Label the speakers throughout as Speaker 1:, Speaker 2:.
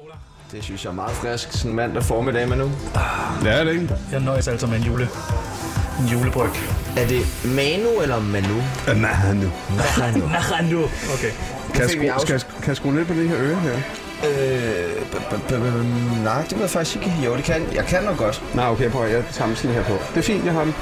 Speaker 1: cola.
Speaker 2: Det synes jeg er meget frisk, sådan mandag formiddag med nu.
Speaker 3: Det er det ikke.
Speaker 1: Jeg nøjes altså med en jule. En julebryg.
Speaker 2: Er det Manu eller Manu?
Speaker 3: Nej, nu.
Speaker 2: Manu.
Speaker 1: Narando. Okay.
Speaker 3: Kan jeg, skrue, skal, jeg, kan jeg skrue ned på det her øre her?
Speaker 2: Øh, nej, det ved jeg faktisk ikke. Jo, det kan jeg kan nok godt.
Speaker 3: Nej, okay, prøv at jeg tager sådan her på. Det er fint, jeg har den.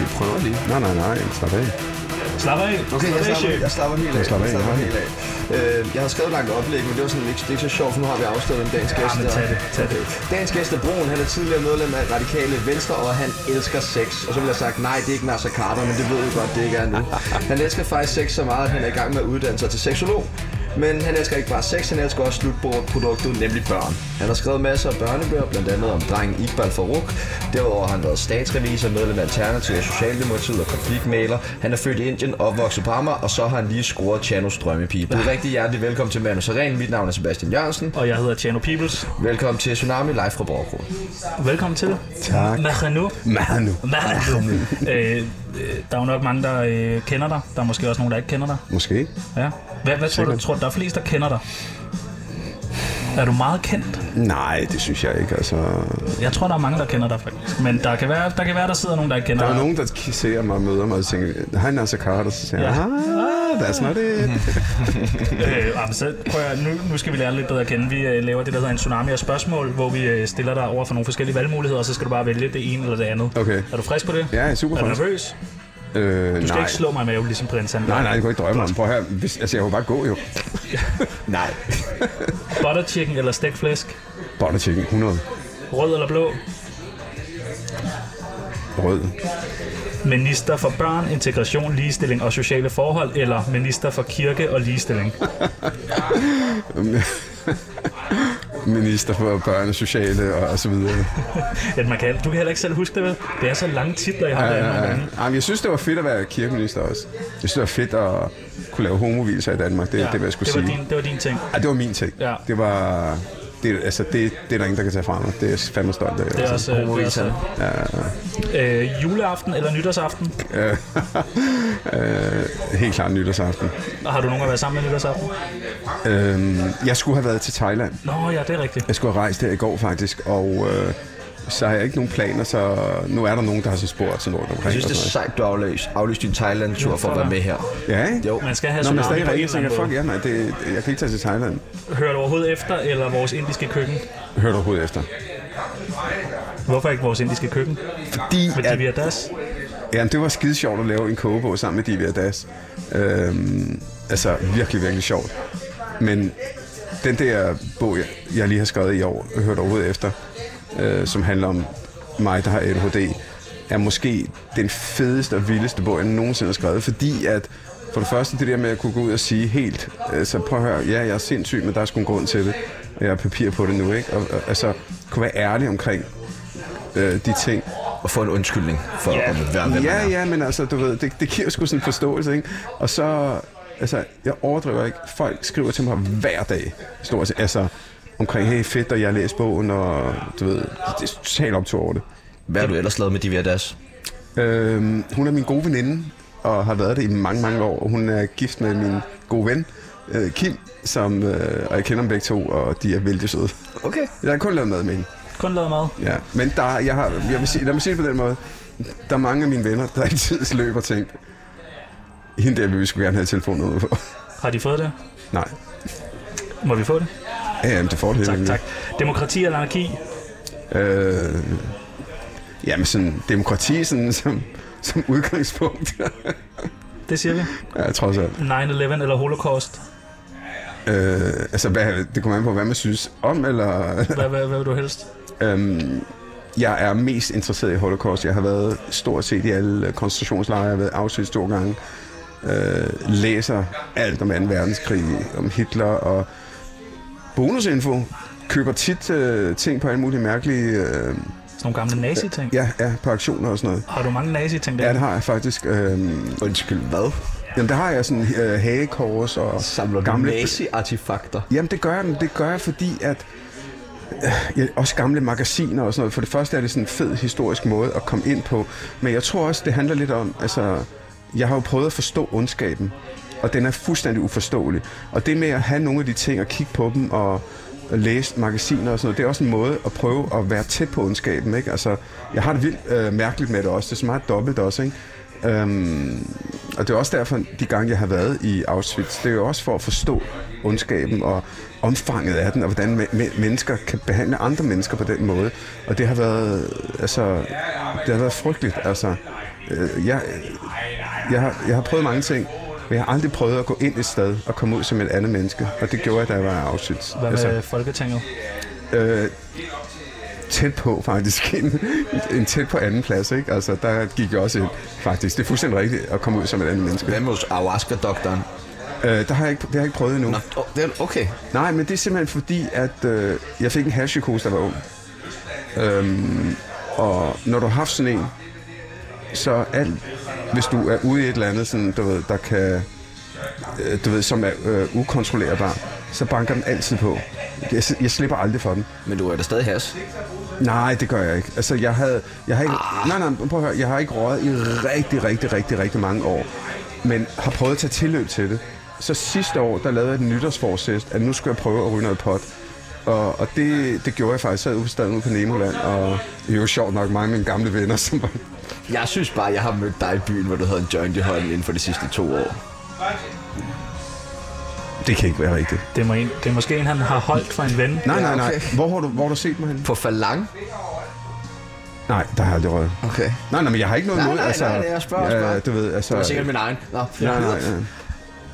Speaker 2: Vi prøver lige.
Speaker 3: Nej, nej, nej, slap af.
Speaker 1: Slap af.
Speaker 2: Okay, jeg slapper, jeg slapper helt af.
Speaker 3: Jeg slapper
Speaker 2: Jeg slapper
Speaker 3: ja.
Speaker 2: helt af. Øh, jeg har skrevet langt oplæg, men det var sådan ikke, det er ikke så sjovt, for nu har vi afsløret om dagens gæst.
Speaker 1: Ja, men tag det, tag det.
Speaker 2: Dagens gæst er Broen. Han er tidligere medlem af Radikale Venstre, og han elsker sex. Og så vil jeg sagt, nej, det er ikke Nasser Carter, men det ved vi godt, det ikke er nu. Han elsker faktisk sex så meget, at han er i gang med at uddanne sig til seksolog. Men han elsker ikke bare sex, han elsker også slutproduktet, nemlig børn. Han har skrevet masser af børnebøger, blandt andet om drengen Iqbal Farouk. Derudover har han været statsrevisor, medlem af Alternativ af Socialdemokratiet og konfliktmaler. Han er født i Indien, opvokset på Amager, og så har han lige scoret Chanos drømmepige. Du er rigtig hjertelig velkommen til Manu Seren. Mit navn er Sebastian Jørgensen.
Speaker 1: Og jeg hedder Tjano Peoples.
Speaker 2: Velkommen til Tsunami live fra Borgro.
Speaker 1: Velkommen til.
Speaker 3: Tak.
Speaker 1: Narando.
Speaker 3: Manu.
Speaker 1: Narando. øh, øh, der er jo nok mange, der øh, kender dig. Der er måske også nogen, der ikke kender dig.
Speaker 3: Måske.
Speaker 1: Ja. Hvad, hvad tror du, tror du, der er flest, der kender dig? Er du meget kendt?
Speaker 3: Nej, det synes jeg ikke. Altså,
Speaker 1: Jeg tror, der er mange, der kender dig faktisk. Men der kan være, der, kan være, der sidder nogen, der ikke kender
Speaker 3: der er
Speaker 1: dig.
Speaker 3: nogen, der ser mig og møder mig og tænker, hej Nasser Carter, så siger jeg,
Speaker 1: Ja.
Speaker 3: ah, that's not it.
Speaker 1: Øh, så prøv at, nu, nu skal vi lære lidt bedre at kende. Vi øh, laver det, der hedder en tsunami af spørgsmål, hvor vi øh, stiller dig over for nogle forskellige valgmuligheder, og så skal du bare vælge det ene eller det andet.
Speaker 3: Okay.
Speaker 1: Er du frisk på det?
Speaker 3: Ja, jeg er super
Speaker 1: Er du
Speaker 3: frisk.
Speaker 1: nervøs?
Speaker 3: Øh,
Speaker 1: Du skal
Speaker 3: nej.
Speaker 1: ikke slå mig i maven, ligesom prins
Speaker 3: Nej, nej, det kunne jeg ikke drømme om. Prøv her. Hvis, altså, jeg kunne bare gå jo.
Speaker 2: Nej.
Speaker 1: Butter chicken eller stegt flæsk?
Speaker 3: Butter chicken, 100.
Speaker 1: Rød eller blå?
Speaker 3: Rød.
Speaker 1: Minister for børn, integration, ligestilling og sociale forhold, eller minister for kirke og ligestilling?
Speaker 3: Minister for børn og sociale og, og så videre.
Speaker 1: Ja, man kan, du kan heller ikke selv huske det, vel? Det er så lange titler, jeg har
Speaker 3: Ja,
Speaker 1: ja,
Speaker 3: ja,
Speaker 1: nogle
Speaker 3: ja.
Speaker 1: gange.
Speaker 3: Ej, men jeg synes, det var fedt at være kirkeminister også. Jeg synes, det var fedt at kunne lave homovilser i Danmark. Det, ja, det, hvad jeg skulle
Speaker 1: det var
Speaker 3: sige.
Speaker 1: Din, det var din ting.
Speaker 3: Ej, det var min ting.
Speaker 1: Ja.
Speaker 3: Det var... Det, altså, det, det er der ingen, der kan tage fra mig. Det er fandme stolt af.
Speaker 1: Det er også, øh, det er også øh, juleaften eller nytårsaften?
Speaker 3: øh, helt klart nytårsaften.
Speaker 1: Og har du nogen at være sammen med nytårsaften?
Speaker 3: Øh, jeg skulle have været til Thailand.
Speaker 1: Nå ja, det er rigtigt.
Speaker 3: Jeg skulle have rejst der i går faktisk, og øh, så har jeg ikke nogen planer, så nu er der nogen, der har så spurgt sådan noget omkring.
Speaker 2: Jeg synes, det er sejt, du har aflyst, aflyst din Thailand-tur for at være med her.
Speaker 3: Ja, ikke?
Speaker 2: Jo.
Speaker 1: Man skal have
Speaker 3: Nå, men
Speaker 1: tsunami
Speaker 3: stadig ringer, så jeg, fuck ja, nej, det, jeg kan ikke tage til Thailand.
Speaker 1: Hører du overhovedet efter, eller vores indiske køkken?
Speaker 3: Hør du overhovedet efter.
Speaker 1: Hvorfor ikke vores indiske køkken?
Speaker 3: Fordi,
Speaker 1: Med
Speaker 3: at,
Speaker 1: Divya Das?
Speaker 3: ja, det var skide sjovt at lave en kogebog sammen med Divya Das. Øhm, altså, virkelig, virkelig sjovt. Men den der bog, jeg, jeg lige har skrevet i år, Hør du overhovedet efter, øh, som handler om mig, der har ADHD, er måske den fedeste og vildeste bog, jeg nogensinde har skrevet, fordi at for det første det der med at kunne gå ud og sige helt, altså prøv at høre, ja, jeg er sindssyg, men der er sgu en grund til det, og jeg har papir på det nu, ikke? Og, og altså, kunne være ærlig omkring øh, de ting.
Speaker 2: Og få en undskyldning for
Speaker 1: Ja.
Speaker 2: at være hvem man
Speaker 3: Ja,
Speaker 2: er.
Speaker 3: ja, men altså, du ved, det, det giver sgu sådan en forståelse, ikke? Og så, altså, jeg overdriver ikke. Folk skriver til mig hver dag, stort set, altså, omkring, hey, fedt, og jeg har læst bogen, og du ved, det er totalt optur over det.
Speaker 2: Hvad har du ellers lavet med Divya Das?
Speaker 3: Øhm, hun er min gode veninde, og har været det i mange, mange år. Hun er gift med min gode ven, øh, Kim, som, øh, og jeg kender dem begge to, og de er vældig søde.
Speaker 2: Okay.
Speaker 3: Jeg har kun lavet mad med hende.
Speaker 1: Kun lavet mad.
Speaker 3: Ja, men der, jeg har, jeg vil sige, lad mig sige det på den måde. Der er mange af mine venner, der i tids løb og tænkt, hende der vil vi skulle gerne have telefonen på.
Speaker 1: Har de fået det?
Speaker 3: Nej.
Speaker 1: Må vi få det?
Speaker 3: Ja, jamen, det får det
Speaker 1: Tak, tak. Demokrati eller anarki?
Speaker 3: Øh, jamen sådan demokrati sådan, som, som udgangspunkt.
Speaker 1: Det siger vi.
Speaker 3: ja, trods alt.
Speaker 1: 9-11 eller holocaust?
Speaker 3: Øh, altså, hvad, det kommer an på, hvad man synes om, eller...
Speaker 1: Hvad, hvad, hvad vil du helst?
Speaker 3: øhm, jeg er mest interesseret i holocaust. Jeg har været stort set i alle koncentrationslejre. Jeg har været Auschwitz to gange. Øh, læser alt om 2. verdenskrig, om Hitler og bonusinfo. Køber tit øh, ting på alle mulige mærkelige... Øh,
Speaker 1: Sådan nogle gamle nazi-ting?
Speaker 3: ja, ja, på aktioner og sådan noget.
Speaker 1: Har du mange nazi-ting der?
Speaker 3: Ja, det har jeg faktisk. Øhm,
Speaker 2: Undskyld, hvad?
Speaker 3: jamen, der har jeg sådan øh, hagekors og
Speaker 2: Samler du
Speaker 3: gamle...
Speaker 2: nazi-artefakter?
Speaker 3: Jamen, det gør jeg, det gør jeg, fordi at øh, ja, også gamle magasiner og sådan noget. For det første er det sådan en fed historisk måde at komme ind på. Men jeg tror også, det handler lidt om, altså, jeg har jo prøvet at forstå ondskaben. Og den er fuldstændig uforståelig. Og det med at have nogle af de ting og kigge på dem og og læse magasiner og sådan noget. Det er også en måde at prøve at være tæt på ondskaben, ikke? Altså, jeg har det vildt øh, mærkeligt med det også. Det er så meget dobbelt også, ikke? Øhm, og det er også derfor, de gange, jeg har været i Auschwitz, det er jo også for at forstå ondskaben og omfanget af den, og hvordan me- me- mennesker kan behandle andre mennesker på den måde. Og det har været, altså, det har været frygteligt. Altså, øh, jeg, jeg, har, jeg har prøvet mange ting, men jeg har aldrig prøvet at gå ind et sted og komme ud som et andet menneske. Og det gjorde jeg, da jeg var i Auschwitz.
Speaker 1: Hvad med altså, Folketinget?
Speaker 3: Øh, tæt på, faktisk. En, en tæt på anden plads, ikke? Altså, der gik jeg også ind, faktisk. Det er fuldstændig rigtigt at komme ud som et andet menneske.
Speaker 2: Hvad med ayahuasca-doktoren?
Speaker 3: Øh, der har jeg ikke, det har jeg ikke prøvet endnu.
Speaker 2: Nå, det er, okay.
Speaker 3: Nej, men det er simpelthen fordi, at øh, jeg fik en hashpsykose, der var ung. Øhm, og når du har haft sådan en, så alt, hvis du er ude i et eller andet, sådan, du ved, der kan, øh, du ved, som er øh, ukontrollerbar, så banker den altid på. Jeg, jeg slipper aldrig for den.
Speaker 2: Men du er da stadig has.
Speaker 3: Nej, det gør jeg ikke. Altså, jeg havde, jeg har ikke, nej, nej, prøv at høre, jeg har ikke røget i rigtig, rigtig, rigtig, rigtig mange år, men har prøvet at tage tilløb til det. Så sidste år, der lavede jeg et nytårsforsæt, at nu skulle jeg prøve at ryge noget pot. Og, og det, det gjorde jeg faktisk. Jeg sad ude på staden ude på Nemoland, og det er jo sjovt nok mange af mine gamle venner, som var...
Speaker 2: Jeg synes bare, jeg har mødt dig i byen, hvor du havde en joint i hånden inden for de sidste to år.
Speaker 3: Det kan ikke være rigtigt.
Speaker 1: Det er, må en, det er måske en, han har holdt for en ven.
Speaker 3: Nej, nej, nej.
Speaker 2: okay.
Speaker 3: Hvor har du, hvor har du set mig henne?
Speaker 2: På Falang?
Speaker 3: Nej, der har jeg aldrig røget.
Speaker 2: Okay.
Speaker 3: Nej, nej, men jeg har ikke noget
Speaker 2: Nej,
Speaker 3: imod,
Speaker 2: nej,
Speaker 3: altså...
Speaker 2: nej, det er jeg spørger,
Speaker 3: ja,
Speaker 2: spørger.
Speaker 3: du ved, altså...
Speaker 2: Det var sikkert min egen. Nå,
Speaker 3: Nej, nej,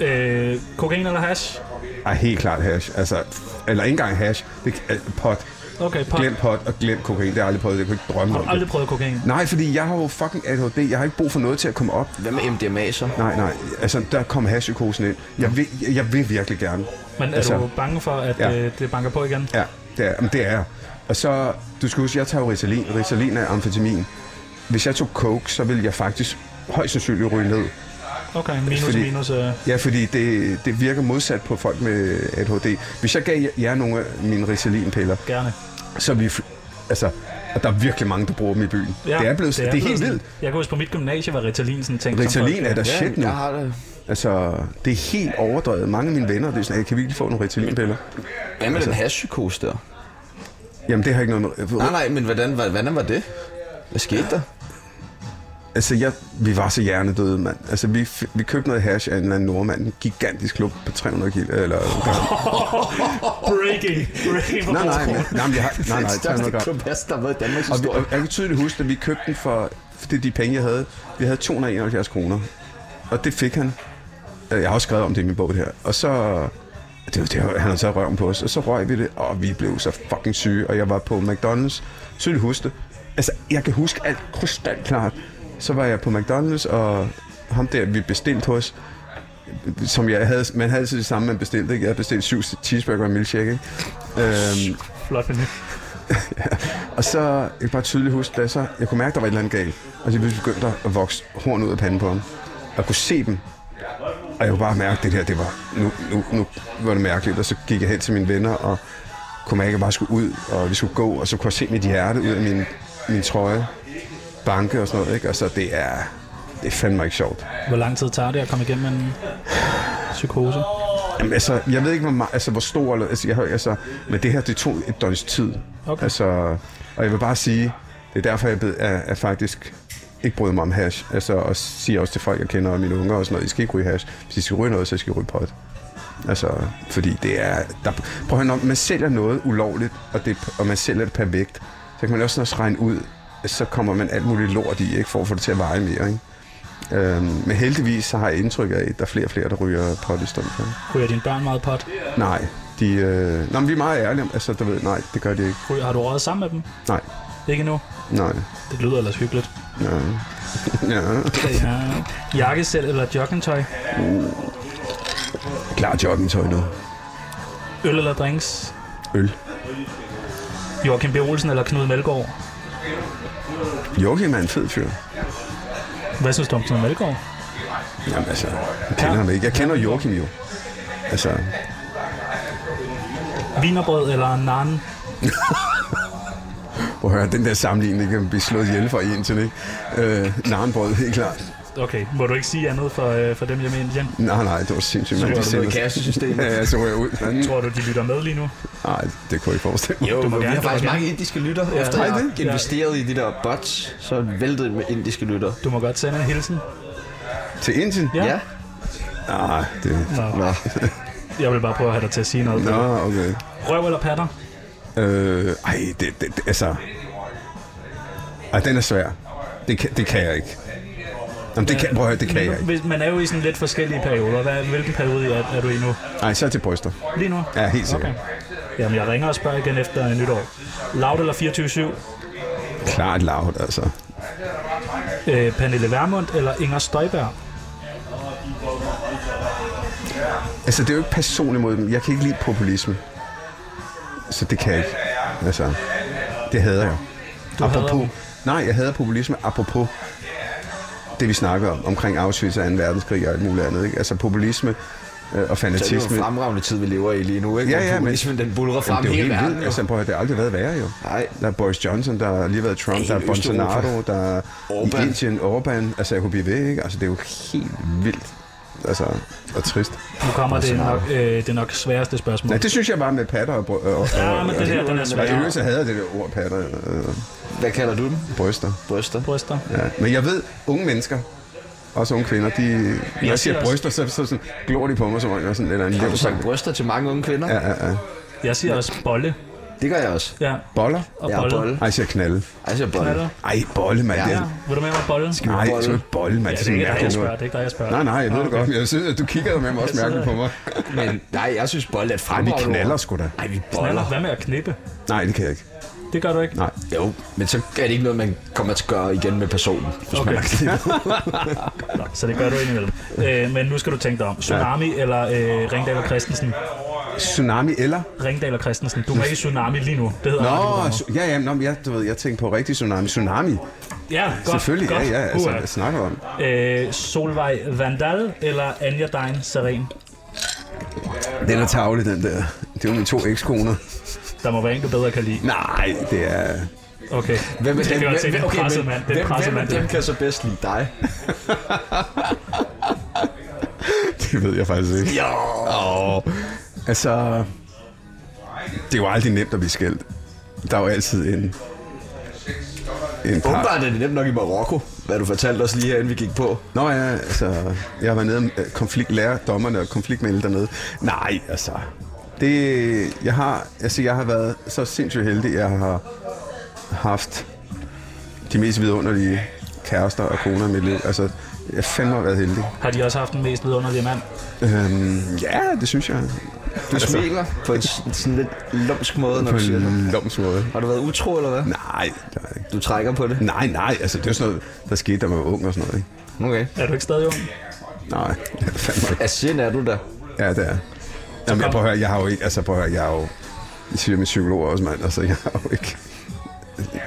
Speaker 3: nej.
Speaker 1: Øh, kokain eller hash?
Speaker 3: Ej, helt klart hash. Altså, eller ikke engang hash. Det er pot.
Speaker 1: Okay, pot.
Speaker 3: Glem pot og glem kokain. Det har jeg aldrig prøvet. Jeg kunne ikke drømme
Speaker 1: Har
Speaker 3: om det.
Speaker 1: aldrig prøvet kokain?
Speaker 3: Nej, fordi jeg har jo fucking ADHD. Jeg har ikke brug for noget til at komme op.
Speaker 2: Hvad med MDMA så?
Speaker 3: Nej, nej. Altså, der kom hashpsykosen ind. Jeg vil, jeg vil virkelig gerne.
Speaker 1: Men er
Speaker 3: Altså-
Speaker 1: du bange for, at
Speaker 3: Ja.
Speaker 1: øh, det banker på igen?
Speaker 3: Ja, det er, men det er jeg. Og så, du skal huske, jeg tager jo Ritalin. Ritalin er amfetamin. Hvis jeg tog coke, så ville jeg faktisk højst sandsynligt ryge ned.
Speaker 1: Okay, minus
Speaker 3: Fordi-
Speaker 1: minus. Øh,
Speaker 3: Ja, fordi det, det virker modsat på folk med ADHD. Hvis jeg gav jer nogle af mine Ritalin-piller,
Speaker 1: gerne.
Speaker 3: Så vi... Altså, og der er virkelig mange, der bruger dem i byen. Ja, det er, blevet, det er, det er helt
Speaker 1: sådan-
Speaker 3: vildt.
Speaker 1: Jeg kan huske på mit gymnasie, var Ritalin sådan ting.
Speaker 3: Ritalin er der shit nu.
Speaker 2: jeg har det.
Speaker 3: Altså, det er helt overdrevet. Mange af mine venner, det er sådan, "Hey, kan vi ikke få nogle Ritalin-piller?
Speaker 2: Hvad med den hashpsykose der?
Speaker 3: Jamen, det har ikke noget med...
Speaker 2: Nej, nej, men hvordan, var- hvordan var det? Hvad skete der?
Speaker 3: Altså, jeg, vi var så hjernedøde, mand. Altså, vi, vi købte noget hash af en eller anden nordmand. En gigantisk klub på 300 kilo, eller...
Speaker 1: Breaking. Breaking
Speaker 3: nej, nej, men, nej, men jeg har, nej, nej, 300
Speaker 2: største
Speaker 3: gram.
Speaker 2: klub has, der har været i Danmarks
Speaker 3: Og, vi,
Speaker 2: historie.
Speaker 3: og jeg kan tydeligt huske, at vi købte den for, for det de penge, jeg havde. Vi havde 271 kroner. Og det fik han. Øh, Jeg har også skrevet om det i min bog, det her. Og så... Det, det, han havde taget røven på os, og så røg vi det, og vi blev så fucking syge, og jeg var på McDonald's. Tydeligt huske det. Altså, jeg kan huske alt krystalklart. Så var jeg på McDonald's, og ham der, vi bestilte hos, som jeg havde, man havde altid det samme, man bestilte, ikke? Jeg havde bestilt syv cheeseburger og en milkshake, ikke? Øhm,
Speaker 1: Flot menu.
Speaker 3: og så, jeg kan bare tydeligt huske, da jeg så, jeg kunne mærke, der var et eller andet galt. Og så begyndte der at vokse horn ud af panden på ham. Og jeg kunne se dem. Og jeg kunne bare mærke, at det der, det var, nu, nu, nu var det mærkeligt. Og så gik jeg hen til mine venner, og kunne mærke, at jeg bare skulle ud, og vi skulle gå. Og så kunne jeg se mit hjerte ud af min, min trøje. Banke og sådan noget, ikke? Og så det er, det er fandme ikke sjovt.
Speaker 1: Hvor lang tid tager det at komme igennem en psykose?
Speaker 3: Jamen, altså, jeg ved ikke, hvor, meget, altså, hvor stor... Altså, jeg, altså, men det her, det tog et døgns tid.
Speaker 1: Okay.
Speaker 3: Altså, og jeg vil bare sige, det er derfor, jeg bed, er, er faktisk ikke bryder mig om hash. Altså, og siger også til folk, jeg kender og mine unger og sådan noget, I skal ikke ryge hash. Hvis I skal ryge noget, så skal I ryge pot. Altså, fordi det er... Der, prøv at høre, når man sælger noget ulovligt, og, det, og man sælger det per vægt, så kan man også også regne ud, at så kommer man alt muligt lort i, ikke, for at få det til at veje mere. Ikke? Øhm, men heldigvis så har jeg indtryk af, at der er flere og flere, der ryger pot i stedet for.
Speaker 1: Ryger dine børn meget pot?
Speaker 3: Nej, de, øh, nå, men vi er meget ærlige om, altså, du ved, nej, det gør de ikke.
Speaker 1: Ryger, har du røget sammen med dem?
Speaker 3: Nej,
Speaker 1: Ikke endnu?
Speaker 3: nej,
Speaker 1: Det lyder ellers hyggeligt.
Speaker 3: ja, ja.
Speaker 1: Ja. Jakkesæl eller joggingtøj?
Speaker 3: Klar joggingtøj nu.
Speaker 1: Øl eller drinks?
Speaker 3: Øl.
Speaker 1: Joachim B. Olsen eller Knud Melgaard?
Speaker 3: Joachim er en fed fyr.
Speaker 1: Hvad synes du om Knud Melgaard?
Speaker 3: Jamen altså, jeg kender ham ikke. Jeg kender Joachim jo. Altså,
Speaker 1: Vinerbrød eller naan?
Speaker 3: prøv at høre, den der sammenligning kan blive slået ihjel for en til, ikke? Øh, narnbrød, helt klart.
Speaker 1: Okay, må du ikke sige andet for, øh, for dem hjemme i Indien?
Speaker 3: Nej, nej, det var sindssygt.
Speaker 2: Så var
Speaker 3: De
Speaker 2: i
Speaker 3: sender-
Speaker 2: kassesystemet.
Speaker 3: Ja, så var jeg ud. Men,
Speaker 1: Tror du, de lytter med lige nu?
Speaker 3: nej, det kunne jeg ikke forestille mig.
Speaker 2: Jo,
Speaker 1: Du må
Speaker 2: vi
Speaker 1: gerne,
Speaker 2: har
Speaker 1: du
Speaker 2: faktisk mange indiske lytter.
Speaker 1: Ja.
Speaker 2: Efter jeg har investeret i de der bots, så væltede det med indiske lytter.
Speaker 1: Du må godt sende en hilsen.
Speaker 3: Til Indien?
Speaker 1: Ja.
Speaker 2: Ja.
Speaker 3: Nej, det...
Speaker 1: Nå,
Speaker 2: Nå.
Speaker 1: jeg vil bare prøve at have dig til at sige noget.
Speaker 3: Nå, okay.
Speaker 1: Røv eller patter?
Speaker 3: Øh, ej, det, det, det, altså... Ej, den er svær. Det det kan jeg ikke. Jamen, det kan, prøv at høre, det kan
Speaker 1: Men
Speaker 3: jeg ikke.
Speaker 1: man er jo i sådan lidt forskellige perioder. Hvad, hvilken periode er, er du i nu?
Speaker 3: Nej, så er til bryster.
Speaker 1: Lige nu?
Speaker 3: Ja, helt sikkert.
Speaker 1: Okay. Jamen, jeg ringer og spørger igen efter nytår. Loud eller 24-7?
Speaker 3: Klart lavt, altså.
Speaker 1: Øh, Pernille Vermund eller Inger Støjberg?
Speaker 3: Altså, det er jo ikke personligt mod dem. Jeg kan ikke lide populisme. Så det kan jeg ikke. Altså, det hader jeg.
Speaker 1: Du hader
Speaker 3: apropos,
Speaker 1: dem.
Speaker 3: nej, jeg hader populisme apropos det, vi snakker om, omkring Auschwitz og 2. verdenskrig og alt muligt andet. Ikke? Altså populisme øh, og
Speaker 2: Så er det jo
Speaker 3: fanatisme.
Speaker 2: en fremragende tid, vi lever i lige nu, ikke?
Speaker 3: Ja, ja, men-
Speaker 2: populismen, den bulrer frem
Speaker 3: Jamen, det er jo
Speaker 2: hele
Speaker 3: helt
Speaker 2: verden.
Speaker 3: vildt.
Speaker 2: jo.
Speaker 3: Altså, prøv det har aldrig været værre jo.
Speaker 2: Nej.
Speaker 3: Der er Boris Johnson, der har lige været Trump, der
Speaker 2: er
Speaker 3: er. Bolsonaro, der er
Speaker 2: Orbán.
Speaker 3: Indien, Orbán. Altså, jeg kunne blive ved, ikke? Altså, det er jo helt vildt. Altså, og trist.
Speaker 1: Nu kommer det nok, øh, det nok sværeste spørgsmål.
Speaker 3: Nej, det synes jeg bare med patter og, og, og,
Speaker 1: Ja, men det der, den er svær.
Speaker 3: i øvrigt jeg det der ord patter og
Speaker 2: Hvad kalder du dem?
Speaker 3: bryster.
Speaker 2: Bryster.
Speaker 1: Bryster.
Speaker 3: Ja. Men jeg ved, unge mennesker, også unge kvinder, de, når jeg
Speaker 1: siger
Speaker 3: bryster, så, så sådan, glor de på mig som om jeg er sådan, eller en
Speaker 2: Har du sagt bryster til mange unge kvinder?
Speaker 3: Ja, ja, ja.
Speaker 1: Jeg siger også bolle.
Speaker 2: Det gør jeg også.
Speaker 1: Ja,
Speaker 3: Boller?
Speaker 1: og
Speaker 2: Ja,
Speaker 1: bolle.
Speaker 2: bolle.
Speaker 3: Ej, jeg siger knalde.
Speaker 2: Ej, jeg siger bolle.
Speaker 1: Knaller.
Speaker 3: Ej, bolle, mand.
Speaker 2: Ja.
Speaker 3: Ja.
Speaker 1: Vil du med mig bolle?
Speaker 3: Nej,
Speaker 2: bolle?
Speaker 3: er bolle, mand.
Speaker 1: Ja,
Speaker 3: det
Speaker 1: det
Speaker 3: er
Speaker 1: ikke dig, jeg
Speaker 3: mærkeligt
Speaker 1: spørger. Det er ikke dig, jeg spørger.
Speaker 3: Nej, nej, jeg ved det
Speaker 1: Okay.
Speaker 3: godt. men Jeg synes, at du kigger med mig også mærkeligt på mig.
Speaker 2: Men nej, jeg synes bolle er et
Speaker 3: vi knaller sgu da.
Speaker 2: Nej, vi
Speaker 1: Knaller.
Speaker 2: boller.
Speaker 1: Hvad med at knippe?
Speaker 3: Nej, det kan jeg ikke.
Speaker 1: Det gør du ikke?
Speaker 3: Nej.
Speaker 2: Jo, men så er det ikke noget, man kommer til at gøre igen med personen. Hvis
Speaker 1: Okay.
Speaker 2: man har.
Speaker 1: Nå, så det gør du indimellem. Øh, men nu skal du tænke dig om. Tsunami ja. eller øh, Ringdal og Christensen?
Speaker 3: Tsunami eller?
Speaker 1: Ringdal og Christensen. Du er i Tsunami lige nu. Det hedder
Speaker 3: Nå, ja, ja, nå, jeg, du ved, jeg tænkte på rigtig tsunami. Tsunami,
Speaker 1: Ja, godt.
Speaker 3: selvfølgelig.
Speaker 1: godt.
Speaker 3: Ja, ja, altså,
Speaker 1: Uha.
Speaker 3: jeg snakker om.
Speaker 1: Øh, Solvej Vandal eller Anja Dein Seren?
Speaker 3: Den er tavlig, den der. Det er jo mine to ekskoner.
Speaker 1: Der må være en, du bedre kan lide.
Speaker 3: Nej, det er...
Speaker 1: Okay.
Speaker 2: Hvem
Speaker 1: det kan jeg se, det en
Speaker 2: okay,
Speaker 1: presset
Speaker 2: men
Speaker 1: mand. Det en
Speaker 2: hvem,
Speaker 1: presset
Speaker 2: hvem af
Speaker 1: mand.
Speaker 2: dem kan så bedst lide dig?
Speaker 3: Det ved jeg faktisk ikke.
Speaker 2: Ja.
Speaker 3: Åh, altså... Det er jo aldrig nemt at blive skældt. Der er jo altid en... En par...
Speaker 2: Åbenbart er det nemt nok i Marokko, hvad du fortalte os lige her, inden vi gik på.
Speaker 3: Nå ja, altså... Jeg var nede og øh, konflikt, lærer dommerne og konfliktmelde dernede. Nej, altså... Det... Jeg har... Altså, jeg har været så sindssygt heldig, jeg har haft de mest vidunderlige kærester og koner i mit liv. Altså, jeg har fandme været heldig.
Speaker 1: Har de også haft den mest vidunderlige mand?
Speaker 3: Øhm, ja, det synes jeg.
Speaker 2: Du smiler på en sådan lidt lumsk måde, når
Speaker 3: På
Speaker 2: du siger det.
Speaker 3: en loms måde.
Speaker 2: Har du været utro, eller hvad?
Speaker 3: Nej, ikke.
Speaker 2: Du trækker på det?
Speaker 3: Nej, nej, altså det er sådan noget, der skete, da man var ung og sådan noget, ikke?
Speaker 2: Okay.
Speaker 1: Er du ikke stadig ung?
Speaker 3: Nej, det er fandme ikke.
Speaker 2: Af sind er du der.
Speaker 3: Ja, det er. Jamen, jeg prøver at høre, jeg har jo ikke, altså prøv at høre, jeg er jo, jeg siger min psykolog også, mand, altså jeg er jo ikke,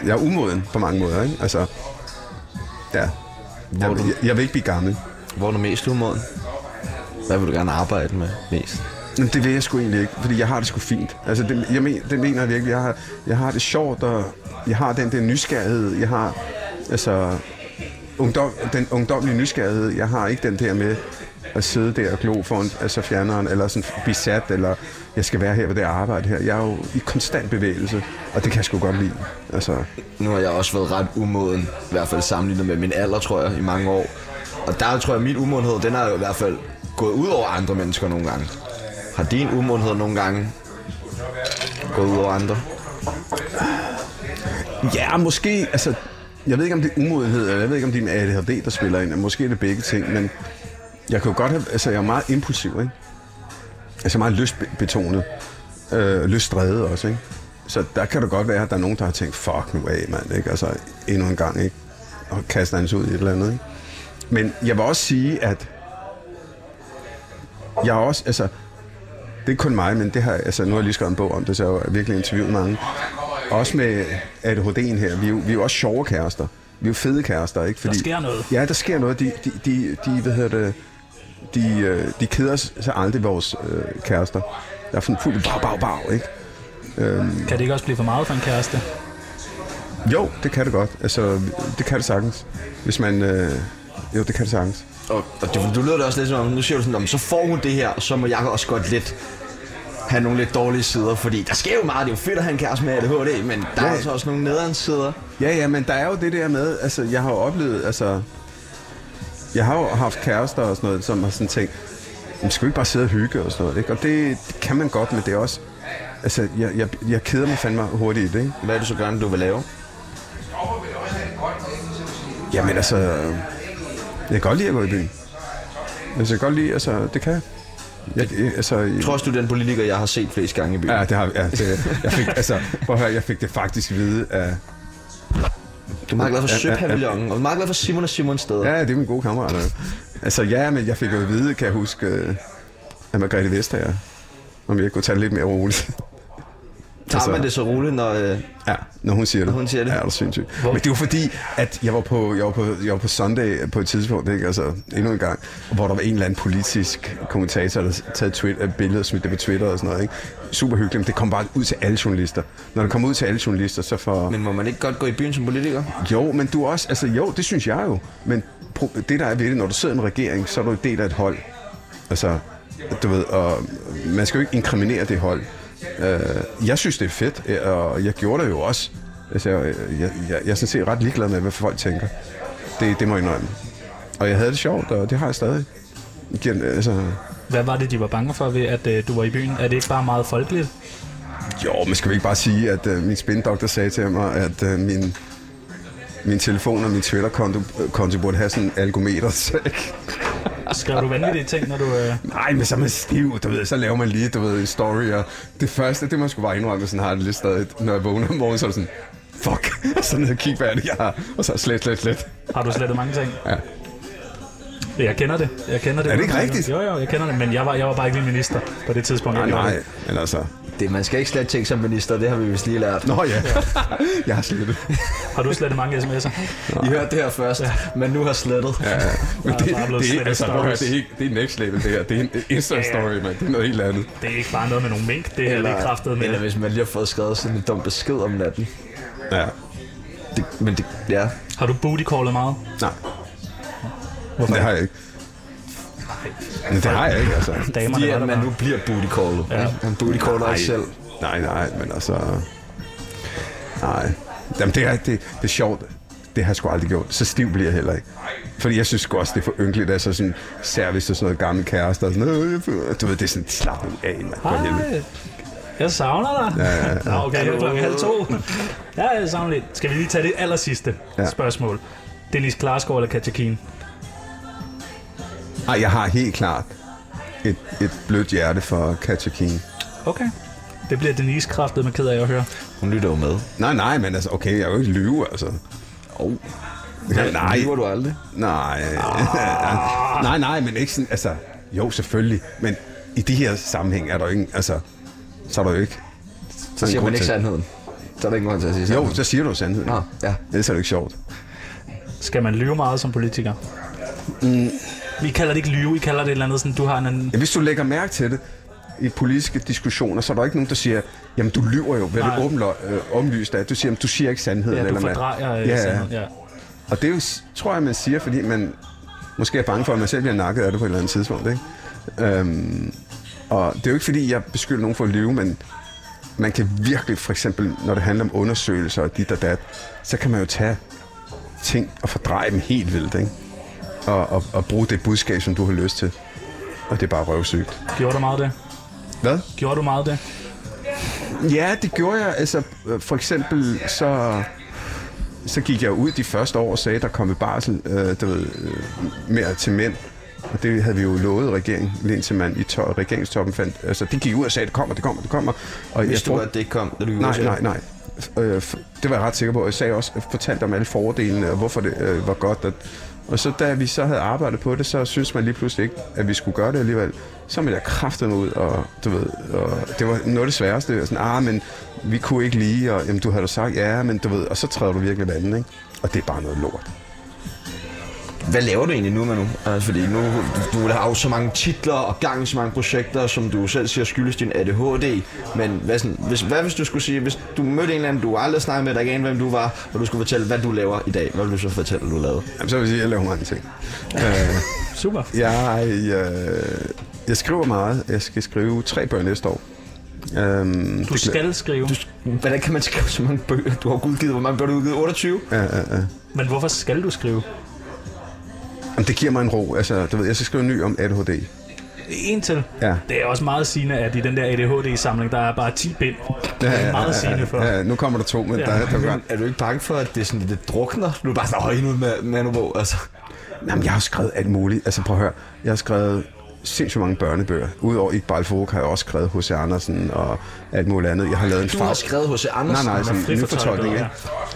Speaker 3: jeg er umoden på mange måder, ikke? Altså, ja. Jeg,
Speaker 2: Hvor du-
Speaker 3: jeg, jeg vil ikke blive gammel.
Speaker 2: Hvor er du mest umoden? Hvad vil du gerne arbejde med mest?
Speaker 3: Men det vil jeg sgu egentlig ikke, fordi jeg har det sgu fint. Altså, det, jeg men, det mener jeg virkelig. Jeg har, jeg har det sjovt, og jeg har den der nysgerrighed. Jeg har, altså, ungdom, den ungdomlige nysgerrighed. Jeg har ikke den der med at sidde der og glo foran altså fjerneren, eller sådan besat, eller jeg skal være her ved det arbejde her. Jeg er jo i konstant bevægelse, og det kan jeg sgu godt lide. Altså,
Speaker 2: Nu har jeg også været ret umoden, i hvert fald sammenlignet med min alder, tror jeg, i mange år. Og der tror jeg, at min umodenhed, den har jo i hvert fald gået ud over andre mennesker nogle gange. Har din umundhed nogle gange gået ud over andre?
Speaker 3: Ja, måske, altså, jeg ved ikke om det er umodenhed, eller jeg ved ikke om det er ADHD, der spiller ind, måske er det begge ting, men jeg kan jo godt have, altså jeg er meget impulsiv, ikke? Altså meget lystbetonet, øh, lystdrevet også, ikke? Så der kan det godt være, at der er nogen, der har tænkt, fuck nu af, mand, ikke? Altså endnu en gang, ikke? Og kaster hans ud i et eller andet, ikke? Men jeg vil også sige, at jeg også, altså, det er kun mig, men det har, altså, nu har jeg lige skrevet en bog om det, så jeg har virkelig interviewet mange. Også med ADHD'en her, vi er, jo, vi er jo også sjove kærester. Vi er jo fede kærester, ikke?
Speaker 1: Der sker noget.
Speaker 3: Ja, der sker noget. De, de, de, de hvad hedder det, de, øh, de keder sig aldrig, vores øh, kærester. Der er sådan fuld bag, bag, bag, ikke?
Speaker 1: Kan det ikke også blive for meget for en kæreste?
Speaker 3: Jo, det kan det godt. Altså, det kan det sagtens. Hvis man, øh, Jo, det kan det sagtens.
Speaker 2: Og, og det, du lyder det også lidt som om, nu siger du sådan, om, så får hun det her, og så må jeg også godt lidt have nogle lidt dårlige sider, fordi der sker jo meget, det er jo fedt at have en kæreste med ADHD, men der
Speaker 3: Ja.
Speaker 2: er altså også nogle nederen sider.
Speaker 3: Ja, ja, men der er jo det der med, altså, jeg har jo oplevet, altså, jeg har jo haft kærester og sådan noget, som har sådan tænkt, man skal jo ikke bare sidde og hygge og sådan noget, ikke? Og det, det kan man godt, men det er også, altså, jeg, jeg, jeg keder mig fandme hurtigt i det, ikke?
Speaker 2: Hvad er det så gerne, du vil lave?
Speaker 3: Jamen altså, jeg kan godt lide at gå i byen. Altså, jeg kan godt lide, altså, det kan jeg. Jeg, altså,
Speaker 2: Jeg tror også, du er den politiker, jeg har set flest gange i byen.
Speaker 3: Ja, det har ja, det, jeg fik, altså, prøv at høre, jeg fik det faktisk at vide af,
Speaker 2: Du er meget glad for. Søpavillonen, og du er meget glad for Simon og Simons steder.
Speaker 3: Ja, det er min gode kammerat. Altså ja, men jeg fik jo at vide, kan jeg huske, øh, af Margrethe Vestager, om jeg kunne tage det lidt mere roligt.
Speaker 2: Tager
Speaker 3: altså-
Speaker 2: man det så roligt, når... Øh,
Speaker 3: Ja, når hun siger det.
Speaker 2: Når hun siger det.
Speaker 3: Ja, det er sindssygt. Men det var fordi, at jeg var på, jeg var på, jeg var på Sunday på et tidspunkt, ikke? Altså, endnu en gang, hvor der var en eller anden politisk kommentator, der taget Twitter, billeder og smidt det på Twitter og sådan noget, ikke? Super hyggeligt, men det kom bare ud til alle journalister. Når det kommer ud til alle journalister, så for...
Speaker 2: men må man ikke godt gå i byen som politiker?
Speaker 3: Jo, men du også, altså jo, det synes jeg jo. Men det der er ved det, når du sidder i en regering, så er du en del af et hold. Altså, du ved, og man skal jo ikke inkriminere det hold. Uh, jeg synes, det er fedt, øh, og jeg gjorde det jo også. Altså, jeg, jeg, jeg, jeg er sådan set ret ligeglad med, hvad folk tænker. Det, det må jeg indrømme. Og jeg havde det sjovt, og det har jeg stadig. Igen, Altså,
Speaker 1: Hvad var det, de var bange for ved, at øh, du var i byen? Er det ikke bare meget folkeligt?
Speaker 3: jo, men skal vi ikke bare sige, at uh, min spindoktor sagde til mig, at uh, min, min telefon og min Twitter-konto konto burde have sådan en algometer, så
Speaker 1: Skrev du vanvittige ting, når du... Øh...
Speaker 3: Nej, men så er man stiv, du ved, så laver man lige, du ved, en story, og det første, det må sgu bare indrømme, sådan har det lidt stadig, når jeg vågner om morgenen, så er det sådan, fuck, så ned og kig, hvad er det, jeg har, og så slet, slet, slet.
Speaker 1: Har du slettet mange ting?
Speaker 3: Ja.
Speaker 1: Jeg kender det. Jeg kender det.
Speaker 3: Er det ikke rigtigt?
Speaker 1: Jo, jo, jeg kender det, men jeg var, jeg var bare ikke lige minister på det tidspunkt.
Speaker 3: Nej, nej, men altså,
Speaker 2: Det, man skal ikke slet ting som minister, det har vi vist lige lært.
Speaker 3: nå ja, jeg har slettet.
Speaker 1: Har du slettet mange sms'er?
Speaker 2: I hørte det her først, men nu har slettet.
Speaker 3: Ja, ja. men
Speaker 1: er
Speaker 3: det,
Speaker 1: blevet
Speaker 3: det, er, altså, høre, det, er ikke, det er next level, det her. Det er en Insta-story, mand. Det er noget helt andet.
Speaker 1: Det er ikke bare noget med nogle mink, det er
Speaker 2: Eller,
Speaker 1: lige kraftet med.
Speaker 2: eller hvis man lige har fået skrevet sådan en dum besked om natten.
Speaker 3: Ja.
Speaker 2: Det, men det, ja.
Speaker 1: Har du booty callet meget?
Speaker 3: Nej,
Speaker 1: Hvorfor?
Speaker 3: det har jeg ikke. Men det har jeg ikke, altså.
Speaker 1: Damerne
Speaker 2: Fordi at
Speaker 1: der
Speaker 2: man nu bliver booty callet.
Speaker 1: Ja.
Speaker 2: Ja. Man booty caller ikke selv.
Speaker 3: Nej, nej, men altså... Nej. Jamen, det er, det, det er sjovt. Det har jeg sgu aldrig gjort. Så stiv bliver jeg heller ikke. Fordi jeg synes også, det er for ynkeligt, altså sådan service og sådan noget gamle kærester. Og sådan, "Åh, jeg føler-" du ved, det er sådan, slap nu af, mand.
Speaker 1: Hej. Jeg savner dig.
Speaker 3: Ja, ja, ja.
Speaker 1: Nå, okay, det er klokken halv to. Ja, jeg savner lidt. Skal vi lige tage det aller sidste
Speaker 3: Ja.
Speaker 1: spørgsmål? Dennis Klarsgaard eller Katja Keen?
Speaker 3: Ej, jeg har helt klart et, et blødt hjerte for Katja King.
Speaker 1: Okay. Det bliver Denise kraftet med ked af at høre.
Speaker 2: Hun lytter jo med.
Speaker 3: Nej, nej, men altså, okay, jeg er jo ikke lyve, altså.
Speaker 2: Oh.
Speaker 3: Ja, nej,
Speaker 2: Lyver du aldrig?
Speaker 3: nej, nej, nej, men ikke sådan, altså, jo, selvfølgelig, men i de her sammenhæng er der jo ikke, altså, så er der jo ikke.
Speaker 2: Så siger man ikke sandheden. Så er der ikke grund til at sige
Speaker 3: Jo,
Speaker 2: sandheden.
Speaker 3: så siger du sandheden.
Speaker 2: Nå, ja.
Speaker 3: Ellers er det ikke sjovt.
Speaker 1: Skal man lyve meget som politiker? Mm. Vi kalder det ikke lyve, vi kalder det et eller andet sådan, du har en anden...
Speaker 3: Ja, hvis du lægger mærke til det i politiske diskussioner, så er der ikke nogen, der siger, jamen du lyver jo, hvad
Speaker 1: Nej.
Speaker 3: det åbenlø- øh, omlyst af. Du siger, jamen, du siger ikke sandheden.
Speaker 1: Ja, du
Speaker 3: eller
Speaker 1: fordrejer øh,
Speaker 3: ja.
Speaker 1: sandheden, ja.
Speaker 3: Og det er jo, tror jeg, man siger, fordi man måske er bange for, at man selv bliver nakket af det på et eller andet tidspunkt. Ikke? Øhm, og det er jo ikke, fordi jeg beskylder nogen for at lyve, men man kan virkelig, for eksempel, når det handler om undersøgelser og dit og dat, så kan man jo tage ting og fordreje dem helt vildt, ikke? Og, og, og bruge det budskab, som du har lyst til. Og det er bare røvsygt.
Speaker 1: Gjorde du meget det?
Speaker 3: Hvad?
Speaker 1: Gjorde du meget det?
Speaker 3: Ja, det gjorde jeg. Altså, for eksempel, så, så gik jeg ud de første år og sagde, at der kom et barsel øh, du ved, øh, mere til mænd. Og det havde vi jo lovet regeringen, indtil man i to- regeringstoppen fandt. Altså, de gik ud og sagde, det kommer, det kommer, det kommer. Og
Speaker 2: Hvis du
Speaker 3: tror-
Speaker 2: at det ikke kom, da du
Speaker 3: Nej, nej, nej. Øh, det var jeg ret sikker på. Jeg sagde også, jeg fortalte om alle fordelene, og hvorfor det øh, var godt. At, og så da vi så havde arbejdet på det, så synes man lige pludselig ikke, at vi skulle gøre det alligevel. Så ville jeg kræftet mig ud, og du ved, og det var noget af det sværeste. Og sådan, ah, men vi kunne ikke lige, og jamen, du havde da sagt, ja, men du ved, og så træder du virkelig vandet, ikke? Og det er bare noget lort
Speaker 2: hvad laver du egentlig nu med nu? Altså, fordi nu du, du har jo så mange titler og gang i så mange projekter, som du selv siger skyldes din ADHD. Men hvad, sådan, hvis, hvad hvis du skulle sige, hvis du mødte en eller anden, du aldrig snakket med, der ikke hvem du var, og du skulle fortælle, hvad du laver i dag, hvad vil du så fortælle, du lavede?
Speaker 3: Jamen, så vil jeg sige, at jeg laver mange ting. uh,
Speaker 1: Super.
Speaker 3: jeg, uh, jeg skriver meget. Jeg skal skrive tre bøger næste år. Um,
Speaker 1: Du skal skrive.
Speaker 2: Du, hvordan kan man skrive så mange bøger? Du har udgivet, hvor mange bøger du har udgivet? 28?
Speaker 3: Ja, ja, ja.
Speaker 1: Men hvorfor skal du skrive?
Speaker 3: Jamen, det giver mig en ro. Altså, du ved, jeg skal skrive en ny om ADHD.
Speaker 1: En til.
Speaker 3: Ja.
Speaker 1: Det er også meget sigende, at i den der ADHD-samling, der er bare 10 bind. Det er meget sigende for.
Speaker 3: Ja, nu kommer der to, men
Speaker 1: Ja.
Speaker 3: ja. der, der gør...
Speaker 2: Er du ikke bange for, at det, er sådan, det drukner? Du er bare sådan, høj nu med Manubog, altså.
Speaker 3: Jamen, jeg har skrevet alt muligt. Altså, prøv at høre. Jeg har skrevet sindssygt mange børnebøger. Udover Iqbal Fogh har jeg også skrevet H.C. Andersen og alt muligt andet. Jeg har lavet en
Speaker 2: Du har skrevet hos
Speaker 3: Nej,
Speaker 2: Andersen.
Speaker 3: nej, sådan en nyfortolkning?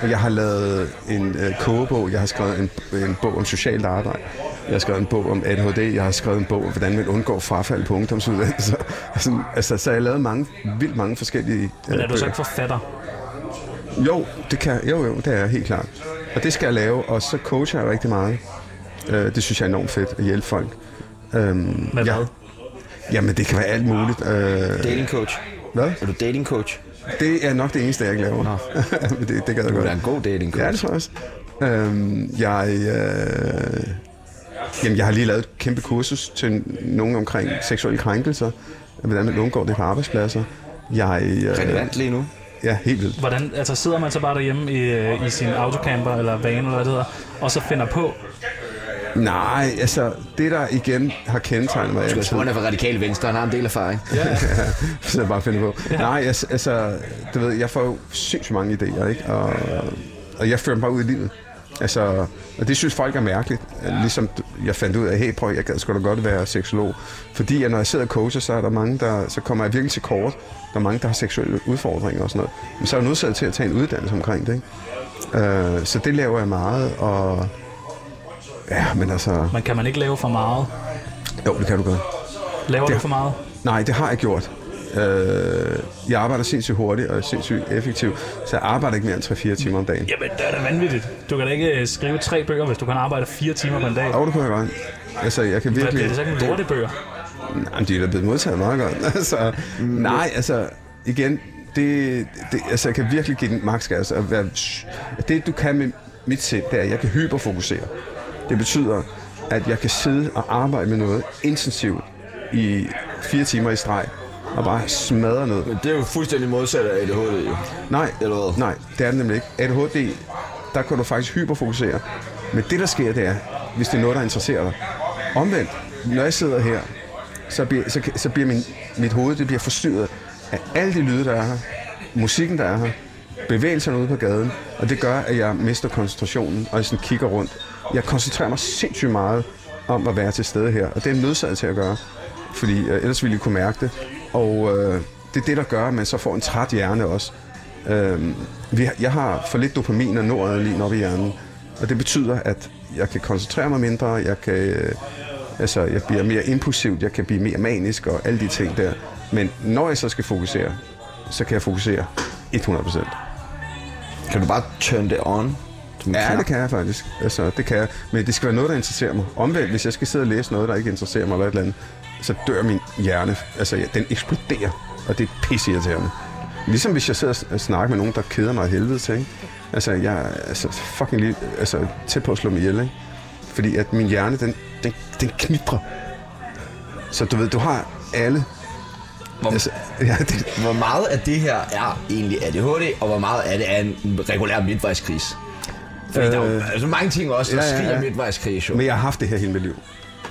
Speaker 3: Og Jeg har lavet en øh, kogebog, jeg har skrevet en, en bog om socialt arbejde, jeg har skrevet en bog om ADHD, jeg har skrevet en bog om, hvordan man undgår frafald på ungdomsuddannelser. Altså, altså, så jeg har lavet mange, vildt mange forskellige øh,
Speaker 1: Men er du så ikke forfatter?
Speaker 3: Jo, det kan, jo, jo, det er jeg helt klart. Og det skal jeg lave, og så coacher jeg rigtig meget. Øh, det synes jeg er enormt fedt at hjælpe folk. Øhm,
Speaker 1: Med
Speaker 3: ja,
Speaker 1: hvad?
Speaker 3: Jamen, det kan være alt muligt. Øh,
Speaker 2: Dating coach.
Speaker 3: hvad?
Speaker 2: Er du dating coach?
Speaker 3: Det er nok det eneste, jeg ikke laver. Men det, det gad jeg
Speaker 2: Du
Speaker 3: godt.
Speaker 2: er en god dating coach.
Speaker 3: Ja, det tror jeg også. Øhm, jeg, øh, jamen, jeg har lige lavet et kæmpe kursus til nogen omkring seksuelle krænkelser. Hvordan man undgår det på arbejdspladser. Jeg, øh,
Speaker 2: Relevant lige nu.
Speaker 3: Ja, helt vildt.
Speaker 1: Hvordan, altså sidder man så bare derhjemme i, øh, i sin autocamper eller van eller hvad det hedder, og så finder på,
Speaker 3: Nej, altså, det der igen har kendetegnet mig
Speaker 2: Du skal han er fra Radikale Venstre, han har en del erfaring.
Speaker 3: så jeg bare finder på. Ja. Nej, jeg, altså, du ved, jeg får jo sindssygt mange idéer, ikke? Og, og jeg fører dem bare ud i livet. Altså, og det synes folk er mærkeligt. Ligesom jeg fandt ud af, hey, prøv, jeg gad sgu da godt være seksolog. Fordi at når jeg sidder og coacher, så er der mange, der, så kommer jeg virkelig til kort. Der er mange, der har seksuelle udfordringer og sådan noget. Men så er jeg nødt til at tage en uddannelse omkring det, ikke? Øh, så det laver jeg meget, og... Ja, men altså...
Speaker 1: man kan man ikke lave for meget.
Speaker 3: Jo, det kan du godt.
Speaker 1: Laver
Speaker 3: Det-
Speaker 1: du for meget?
Speaker 3: Nej, det har jeg gjort. Øh, jeg arbejder sindssygt hurtigt og sindssygt effektivt, så jeg arbejder ikke mere end 3-4 timer om dagen.
Speaker 1: Jamen, det er da vanvittigt. Du kan da ikke øh, skrive tre bøger, hvis du kan arbejde fire timer på en dag.
Speaker 3: Og det kunne jeg godt. Altså, jeg kan
Speaker 1: Hvad
Speaker 3: virkelig...
Speaker 1: bliver det så ikke med lortebøger?
Speaker 3: Jamen, de er da blevet modtaget meget godt. altså, nej, altså, igen, det, det, altså, jeg kan virkelig give den maks gas. Være, det, du kan med mit sind, det er, at jeg kan hyperfokusere. Det betyder, at jeg kan sidde og arbejde med noget intensivt i fire timer i streg, og bare smadre noget.
Speaker 2: Men det er jo fuldstændig modsat af ADHD, jo.
Speaker 3: Nej,
Speaker 2: Eller hvad?
Speaker 3: nej, det er det nemlig ikke. ADHD, der kan du faktisk hyperfokusere. Men det, der sker, det er, hvis det er noget, der interesserer dig. Omvendt, når jeg sidder her, så bliver, så, så bliver min, mit hoved det bliver forstyrret af alle de lyde, der er her. Musikken, der er her. Bevægelserne ude på gaden. Og det gør, at jeg mister koncentrationen, og jeg sådan kigger rundt. Jeg koncentrerer mig sindssygt meget om at være til stede her. Og det er jeg nødsaget til at gøre. Fordi øh, ellers ville jeg kunne mærke det. Og øh, det er det, der gør, at man så får en træt hjerne også. Øh, vi, jeg har for lidt dopamin og noradrenalin op i hjernen, og det betyder, at jeg kan koncentrere mig mindre, jeg kan, øh, altså, jeg bliver mere impulsivt, jeg kan blive mere manisk og alle de ting der. Men når jeg så skal fokusere, så kan jeg fokusere 100%.
Speaker 2: Kan du bare turn det on? En
Speaker 3: Ja,
Speaker 2: knap?
Speaker 3: det kan jeg faktisk. Altså, det kan jeg. Men det skal være noget, der interesserer mig. Omvendt, hvis jeg skal sidde og læse noget, der ikke interesserer mig eller et eller andet, så dør min hjerne. Altså, ja, den eksploderer, og det er pisseirriterende. Ligesom hvis jeg sidder og snakker med nogen, der keder mig af helvede til, ikke? Altså, jeg er altså, fucking lige, altså, tæt på at slå mig ihjel, ikke? Fordi at min hjerne, den, den, den knitrer. Så du ved, du har alle...
Speaker 2: Hvor-
Speaker 3: Altså, ja, det,
Speaker 2: Hvor meget af det her er egentlig ADHD, og hvor meget af det er en regulær midtvejskrise? Fordi øh, der er jo
Speaker 3: Øh,
Speaker 2: altså mange ting også, der
Speaker 3: ja, ja,
Speaker 2: skriger
Speaker 3: ja.
Speaker 2: midtvejskrise, jo.
Speaker 3: Men jeg har haft det her hele mit liv.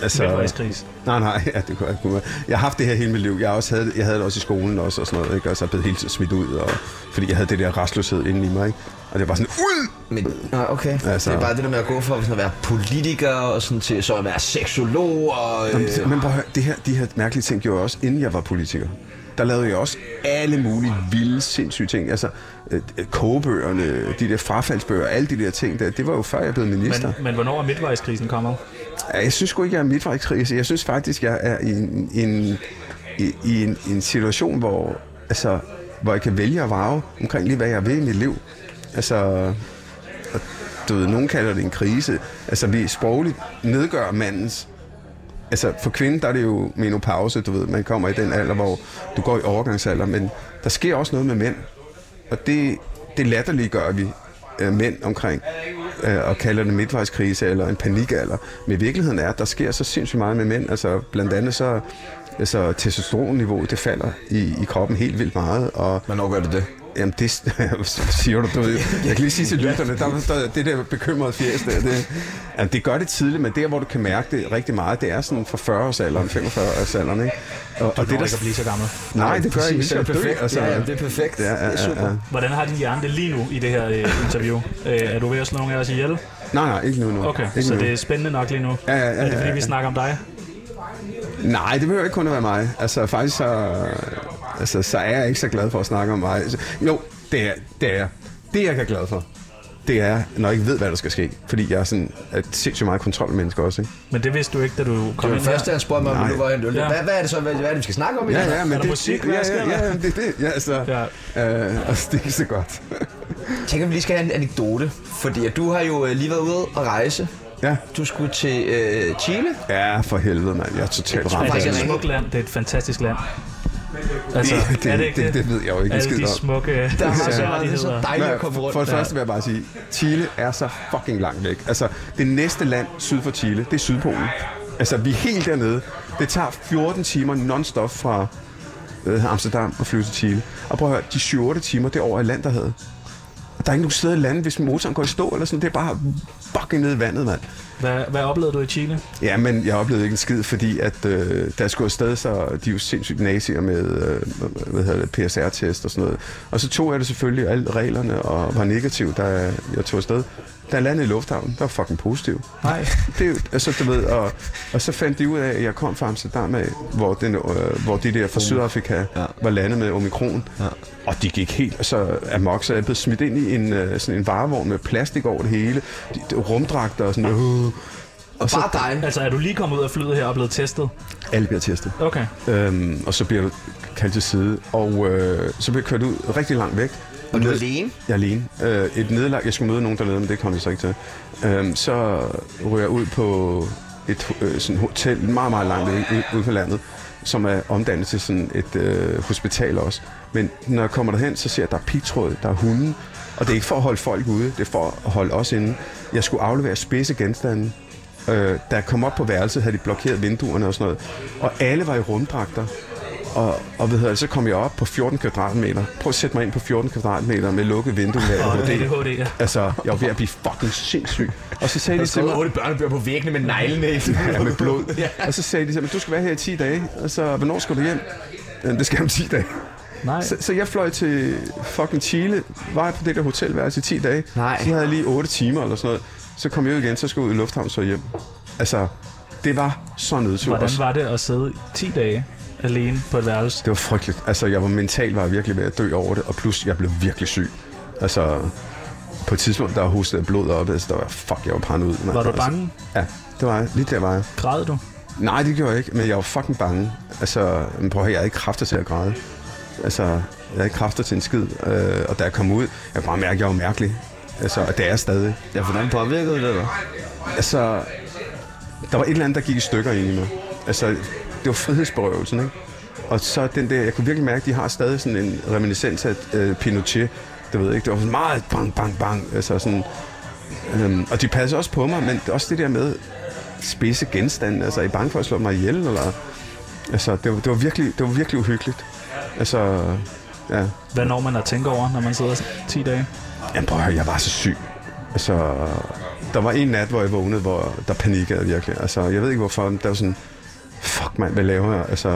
Speaker 3: Altså,
Speaker 1: Midtvejskris.
Speaker 3: Nej, nej, ja, det kunne jeg kunne. Jeg har haft det her hele mit liv. Jeg, har også havde, jeg havde det også i skolen også, og sådan noget, ikke? Og så er jeg blevet helt smidt ud, og, fordi jeg havde det der restløshed inde i mig, ikke? Og det var sådan, ud!
Speaker 2: Men, ah, okay.
Speaker 3: Altså-
Speaker 2: det er bare det der med at gå fra sådan at være politiker, og sådan til så at være seksolog, og...
Speaker 3: Jamen,
Speaker 2: Øh,
Speaker 3: men prøv at høre, det her, de her mærkelige ting gjorde jeg også, inden jeg var politiker. Der lavede jeg også alle mulige vilde, sindssyge ting. Altså, øh, kogebøgerne, de der frafaldsbøger, alle de der ting der, det var jo før jeg blev minister.
Speaker 1: Men, men hvornår er midtvejskrisen kommet?
Speaker 3: Jeg synes sgu ikke, jeg er midtvejskrise. Jeg synes faktisk, jeg er i en, en, i, i en, en situation, hvor, altså, hvor jeg kan vælge at varve omkring lige, hvad jeg vil i mit liv. Altså, du ved, nogen kalder det en krise. Altså, vi sprogligt nedgør mandens altså for kvinden, der er det jo menopause, du ved, man kommer i den alder, hvor du går i overgangsalder, men der sker også noget med mænd, og det, det latterlige gør vi øh, mænd omkring, øh, og kalder det midtvejskrise eller en panikalder. Men i virkeligheden er, at der sker så sindssygt meget med mænd, altså blandt andet så altså, testosteronniveauet, det falder i, i kroppen helt vildt meget, og
Speaker 2: Hvornår gør det det?
Speaker 3: Jamen, det siger du. du ved. Jeg kan lige sige til lytterne, der, der, det der bekymrede fjæs der, det, altså, det gør det tidligt, men der, hvor du kan mærke det rigtig meget, det er sådan fra 40-årsalderen, 45-årsalderen, ikke? Og,
Speaker 1: Du
Speaker 3: og det, der,
Speaker 1: ikke at blive så gammel.
Speaker 3: nej, det gør ikke.
Speaker 2: Det er perfekt.
Speaker 3: altså.
Speaker 2: Ja, det er perfekt.
Speaker 3: Ja, ja,
Speaker 2: Det er super.
Speaker 3: ja, ja.
Speaker 1: Hvordan har din hjerne det lige nu i det her øh, interview? Øh, er du ved at slå nogle af os ihjel?
Speaker 3: Nej, nej, ikke nu. nu.
Speaker 1: Okay,
Speaker 3: ikke
Speaker 1: så
Speaker 3: nu.
Speaker 1: det er spændende nok lige nu.
Speaker 3: Ja, ja, ja,
Speaker 1: Er det fordi,
Speaker 3: ja,
Speaker 1: vi
Speaker 3: ja.
Speaker 1: snakker om dig?
Speaker 3: Nej, det behøver ikke kun at være mig. Altså, faktisk så, altså, så er jeg ikke så glad for at snakke om mig. Altså, Jo, det er, det er jeg. Det, jeg er glad for, det er, når jeg ikke ved, hvad der skal ske. Fordi jeg er sådan et sindssygt meget kontrolmenneske også, ikke?
Speaker 1: Men det vidste du ikke, da du kom
Speaker 2: Det
Speaker 1: ind
Speaker 2: første, han spurgte mig om, nu var jeg, hvad,
Speaker 1: Ja.
Speaker 2: hvad er det så, hvad, hvad er det, vi skal snakke om? i
Speaker 3: Ja,
Speaker 2: dag?
Speaker 3: ja, men
Speaker 1: Er der
Speaker 3: det,
Speaker 1: musik?
Speaker 3: det,
Speaker 1: Hvad
Speaker 3: ja, ja, ja, det, det, ja, altså,
Speaker 1: Ja.
Speaker 3: øh, altså, det er ikke så godt.
Speaker 2: Tænk, om vi lige skal have en anekdote. Fordi du har jo øh, lige været ude og rejse.
Speaker 3: Ja.
Speaker 2: Du skulle til øh, Chile.
Speaker 3: ja, for helvede, mand. Jeg er totalt
Speaker 1: Er
Speaker 3: ramt.
Speaker 1: det
Speaker 2: faktisk
Speaker 1: et
Speaker 2: er
Speaker 1: smukt land? Det er et fantastisk land. Altså,
Speaker 3: Det, det,
Speaker 1: er det ikke
Speaker 3: det, det ved jeg jo ikke
Speaker 1: Alle de
Speaker 3: om.
Speaker 1: smukke
Speaker 2: Der er så, meget, det er så dejligt at komme rundt.
Speaker 3: For det første vil jeg bare sige, Chile er så fucking langt væk. Altså, det næste land syd for Chile, det er Sydpolen. Altså, vi er helt dernede. Det tager 14 timer non-stop fra øh, Amsterdam og flyve til Chile. Og prøv at høre, de 7-8 timer, det er over Atlanterhavet. Og der er ikke nogen steder i landet, hvis motoren går i stå eller sådan. Det er bare fucking nede i vandet, mand.
Speaker 1: Hvad, hvad oplevede du i Chile?
Speaker 3: Ja, men jeg oplevede ikke en skid, fordi at øh, der skulle afsted, så de er jo sindssygt nazier med øh, hvad hedder det, PSR-test og sådan noget. Og så tog jeg det selvfølgelig alle reglerne og var negativ, da jeg, jeg tog afsted. Da jeg landede i lufthavnen, der var fucking positiv.
Speaker 1: Nej.
Speaker 3: Det, er altså, du ved, og, og så fandt de ud af, at jeg kom fra Amsterdam af, hvor, den, øh, hvor de der fra Sydafrika
Speaker 2: Ja.
Speaker 3: var landet med omikron.
Speaker 2: Ja.
Speaker 3: Og de gik helt så amok, så jeg blev smidt ind i en, øh, sådan en varevogn med plastik over det hele, de, de, rumdragter og sådan noget. Og så
Speaker 2: Bare dig.
Speaker 1: Altså, er du lige kommet ud af flyet her og blevet testet?
Speaker 3: alle bliver testet.
Speaker 1: Okay.
Speaker 3: Øhm, og så bliver du kaldt til side, og øh, så bliver jeg kørt ud rigtig langt væk.
Speaker 2: Og du er alene.
Speaker 3: Jeg er alene. Øh, et nederlag, jeg skulle møde nogen dernede, men det kom jeg så ikke til. Øhm, så ryger jeg ud på et øh, sådan hotel, meget, meget langt ude, ude, ude på landet, som er omdannet til sådan et øh, hospital også. Men når jeg kommer derhen, så ser jeg, at der er pigtråd, der er hunde, og det er ikke for at holde folk ude, det er for at holde os inde. Jeg skulle aflevere spidse genstande. Øh, da jeg kom op på værelset, havde de blokeret vinduerne og sådan noget. Og alle var i rumdragter. Og, og ved du, så kom jeg op på 14 kvadratmeter. Prøv at sætte mig ind på 14 kvadratmeter med lukket vindue med
Speaker 1: Og
Speaker 3: ADHD.
Speaker 1: ADHD, ja.
Speaker 3: Altså, jeg var ved at blive fucking sindssyg. Og så sagde de til mig,
Speaker 2: otte børnebøger på væggene med neglene i.
Speaker 3: ja, med blod. Og så sagde de til mig, du skal være her i 10 dage. Og så, hvornår skal du hjem? "Jamen, Det skal jeg om 10 dage.
Speaker 1: Nej.
Speaker 3: Så, så jeg fløj til fucking Chile, var på det der hotelværelse i 10 dage.
Speaker 2: Nej.
Speaker 3: Så havde jeg lige 8 timer eller sådan noget. Så kom jeg ud igen, så skulle jeg ud i lufthavn så hjem. Altså, det var så nedtur.
Speaker 1: Hvordan var det at sidde 10 dage alene på et værelse?
Speaker 3: Det var frygteligt. Altså, jeg var mentalt var jeg virkelig ved at dø over det, og plus, jeg blev virkelig syg. Altså, på et tidspunkt, der hostede jeg blod op, altså, der var, fuck, jeg var paranoid. mand.
Speaker 1: Var du
Speaker 3: Altså,
Speaker 1: bange?
Speaker 3: Ja, det var jeg. Lige der var jeg.
Speaker 1: Græd du?
Speaker 3: Nej, det gjorde jeg ikke, men jeg var fucking bange. Altså, men prøv at høre, jeg havde ikke kræfter til at græde. Altså, jeg havde ikke kræfter til en skid. Øh, og da jeg kom ud, jeg kunne bare mærke, at jeg var mærkelig. Altså, og det er jeg stadig.
Speaker 2: Ja, hvordan påvirkede det dig?
Speaker 3: Altså, der var et eller andet, der gik i stykker ind i mig. Altså, det var frihedsberøvelsen, ikke? Og så den der, jeg kunne virkelig mærke, at de har stadig sådan en reminiscens af øh, Pinochet. Det ved ikke, det var sådan meget bang, bang, bang. Altså sådan, øhm, og de passer også på mig, men også det der med spidse genstande. Altså, er I bange for at slå mig ihjel? Eller? Altså, det var, det var, virkelig, det var virkelig uhyggeligt. Altså, ja.
Speaker 1: Hvad når man at tænke over, når man sidder 10 dage?
Speaker 3: Jamen prøv at høre, jeg var så syg. Altså, der var en nat, hvor jeg vågnede, hvor der panikkede virkelig. Altså, jeg ved ikke hvorfor, men der var sådan, fuck mand, hvad laver jeg? Altså,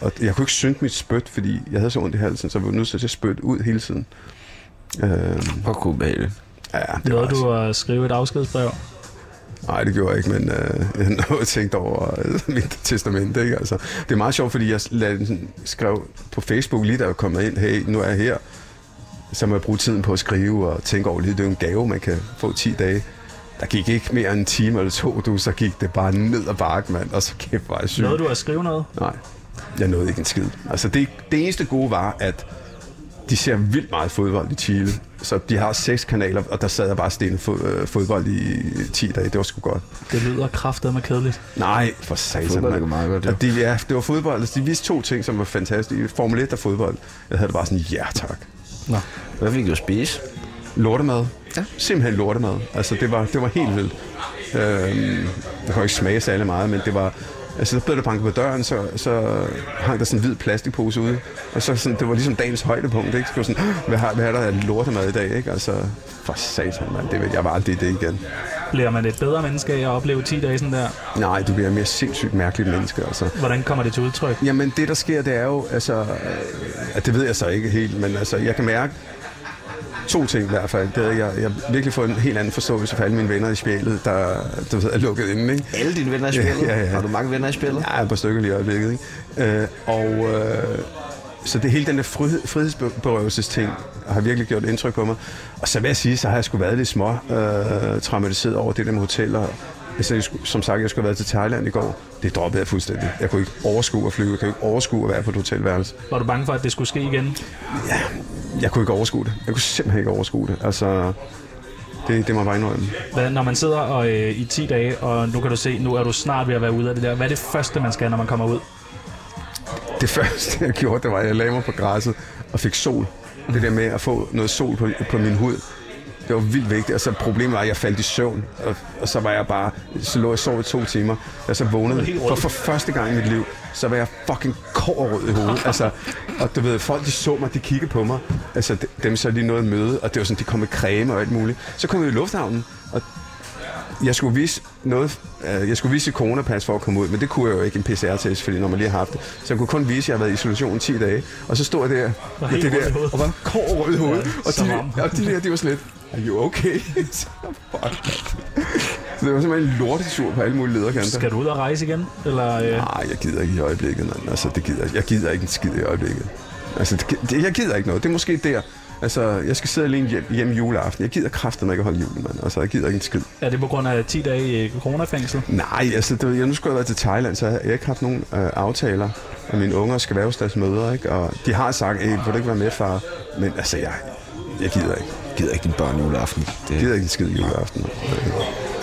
Speaker 3: og jeg kunne ikke synke mit spyt, fordi jeg havde så ondt i halsen, så jeg var nødt til at spytte ud hele tiden. Øhm,
Speaker 2: Hvor kunne behageligt.
Speaker 3: ja, det var
Speaker 1: Nåede
Speaker 3: også,
Speaker 1: du at skrive et afskedsbrev?
Speaker 3: Nej, det gjorde jeg ikke, men øh, jeg har noget tænkt over øh, mit testament. Ikke? Altså, det er meget sjovt, fordi jeg lagde, den sådan, skrev på Facebook lige da jeg kom ind, hey, nu er jeg her. Så må jeg bruge tiden på at skrive og tænke over det. Det er jo en gave, man kan få 10 dage. Der gik ikke mere end en time eller to, du, så gik det bare ned ad bakke, mand. Og så kæft, var jeg syg.
Speaker 1: Nåede du at skrive noget?
Speaker 3: Nej, jeg nåede ikke en skid. Altså det, det eneste gode var, at de ser vildt meget fodbold i Chile. så de har seks kanaler, og der sad jeg bare stille fod, øh, fodbold i 10 dage. Det var sgu godt.
Speaker 1: Det lyder kraftet med kedeligt.
Speaker 3: Nej, for satan.
Speaker 2: Fodbold er meget godt, jo.
Speaker 3: Og de, ja, det var fodbold. Altså, de viste to ting, som var fantastiske. Formel 1 og fodbold. Jeg havde det bare sådan, ja tak.
Speaker 1: Nå.
Speaker 2: Hvad fik du at spise?
Speaker 3: Lortemad.
Speaker 2: Ja.
Speaker 3: Simpelthen lortemad. Altså, det var, det var helt vildt. Øhm, det kan ikke smage særlig meget, men det var... Altså, så blev der banket på døren, så, så hang der sådan en hvid plastikpose ude. Og så sådan, det var ligesom dagens højdepunkt, ikke? Så var sådan, hvad har, hvad er der af lortemad i dag, ikke? Altså, for satan, mand. Det, vil- jeg var aldrig det igen.
Speaker 1: Bliver man et bedre menneske af at opleve 10 dage sådan der?
Speaker 3: Nej, du bliver mere sindssygt mærkeligt menneske, altså.
Speaker 1: Hvordan kommer det til udtryk?
Speaker 3: Jamen, det der sker, det er jo, altså, øh, at det ved jeg så ikke helt, men altså, jeg kan mærke to ting i hvert fald. Det er, jeg, jeg har virkelig fået en helt anden forståelse for alle mine venner i spjælet, der du ved, er lukket inde, ikke?
Speaker 2: Alle dine venner i
Speaker 3: Ja,
Speaker 2: spillet?
Speaker 3: ja, ja.
Speaker 2: Har du mange venner i spillet?
Speaker 3: Er et par stykker lige i øjeblikket, ikke? Øh, og øh, så det hele den der frihed, frihedsberøvelsesting har virkelig gjort indtryk på mig. Og så vil jeg sige, så har jeg sgu været lidt små øh, traumatiseret over det der med hoteller. Altså, jeg skulle, som sagt, jeg skulle have været til Thailand i går. Det droppede jeg fuldstændig. Jeg kunne ikke overskue at flyve. Jeg kunne ikke overskue at være på et hotelværelse.
Speaker 1: Var du bange for, at det skulle ske igen?
Speaker 3: Jeg kunne ikke overskue det. Jeg kunne simpelthen ikke overskue det. Altså, det, det må jeg bare indrømme.
Speaker 1: Hvad, når man sidder og, øh, i 10 dage, og nu kan du se, nu er du snart ved at være ude af det der. Hvad er det første, man skal, når man kommer ud?
Speaker 3: Det første, jeg gjorde, det var, at jeg lagde mig på græsset og fik sol. Det der med at få noget sol på, på min hud, det var vildt vigtigt. Og så problemet var, at jeg faldt i søvn, og, og så var jeg bare, så lå jeg og sov i to timer. Og så vågnede, for, for første gang i mit liv, så var jeg fucking kårrød i hovedet. altså, og du ved, folk de så mig, de kiggede på mig. Altså, de- dem så lige noget møde, og det var sådan, de kom med creme og alt muligt. Så kom jeg i lufthavnen, og jeg skulle vise noget, øh, jeg skulle vise et coronapas for at komme ud, men det kunne jeg jo ikke en PCR-test, fordi når man lige har haft det. Så jeg kunne kun vise, at jeg havde været i isolation 10 dage, og så stod jeg der med det der, og var kår rød i hovedet,
Speaker 1: Ja,
Speaker 3: og, de, og de der, de var lidt, are you okay? fuck. så det var simpelthen lortesur på alle mulige lederkanter.
Speaker 1: Skal du ud og rejse igen? Eller, øh,
Speaker 3: Nej, jeg gider ikke i øjeblikket, mand. Altså, det gider, jeg gider ikke en skid i øjeblikket. Altså, det, det, jeg gider ikke noget. Det er måske der. Altså, jeg skal sidde alene hjem, hjem juleaften. Jeg gider kraftedeme ikke at holde jul, mand. Altså, jeg gider ikke en skid.
Speaker 1: er det på grund af 10 dage i coronafængsel?
Speaker 3: Nej, altså, det, jeg nu skulle jeg være til Thailand, så jeg har ikke haft nogen øh, aftaler. Og mine unger skal være hos deres mødre, ikke? Og de har sagt, hey, vil du ikke være med, far? Men altså, jeg, jeg gider ikke.
Speaker 2: Jeg gider ikke din børn juleaften. Det,
Speaker 3: Jeg gider ikke skid juleaften.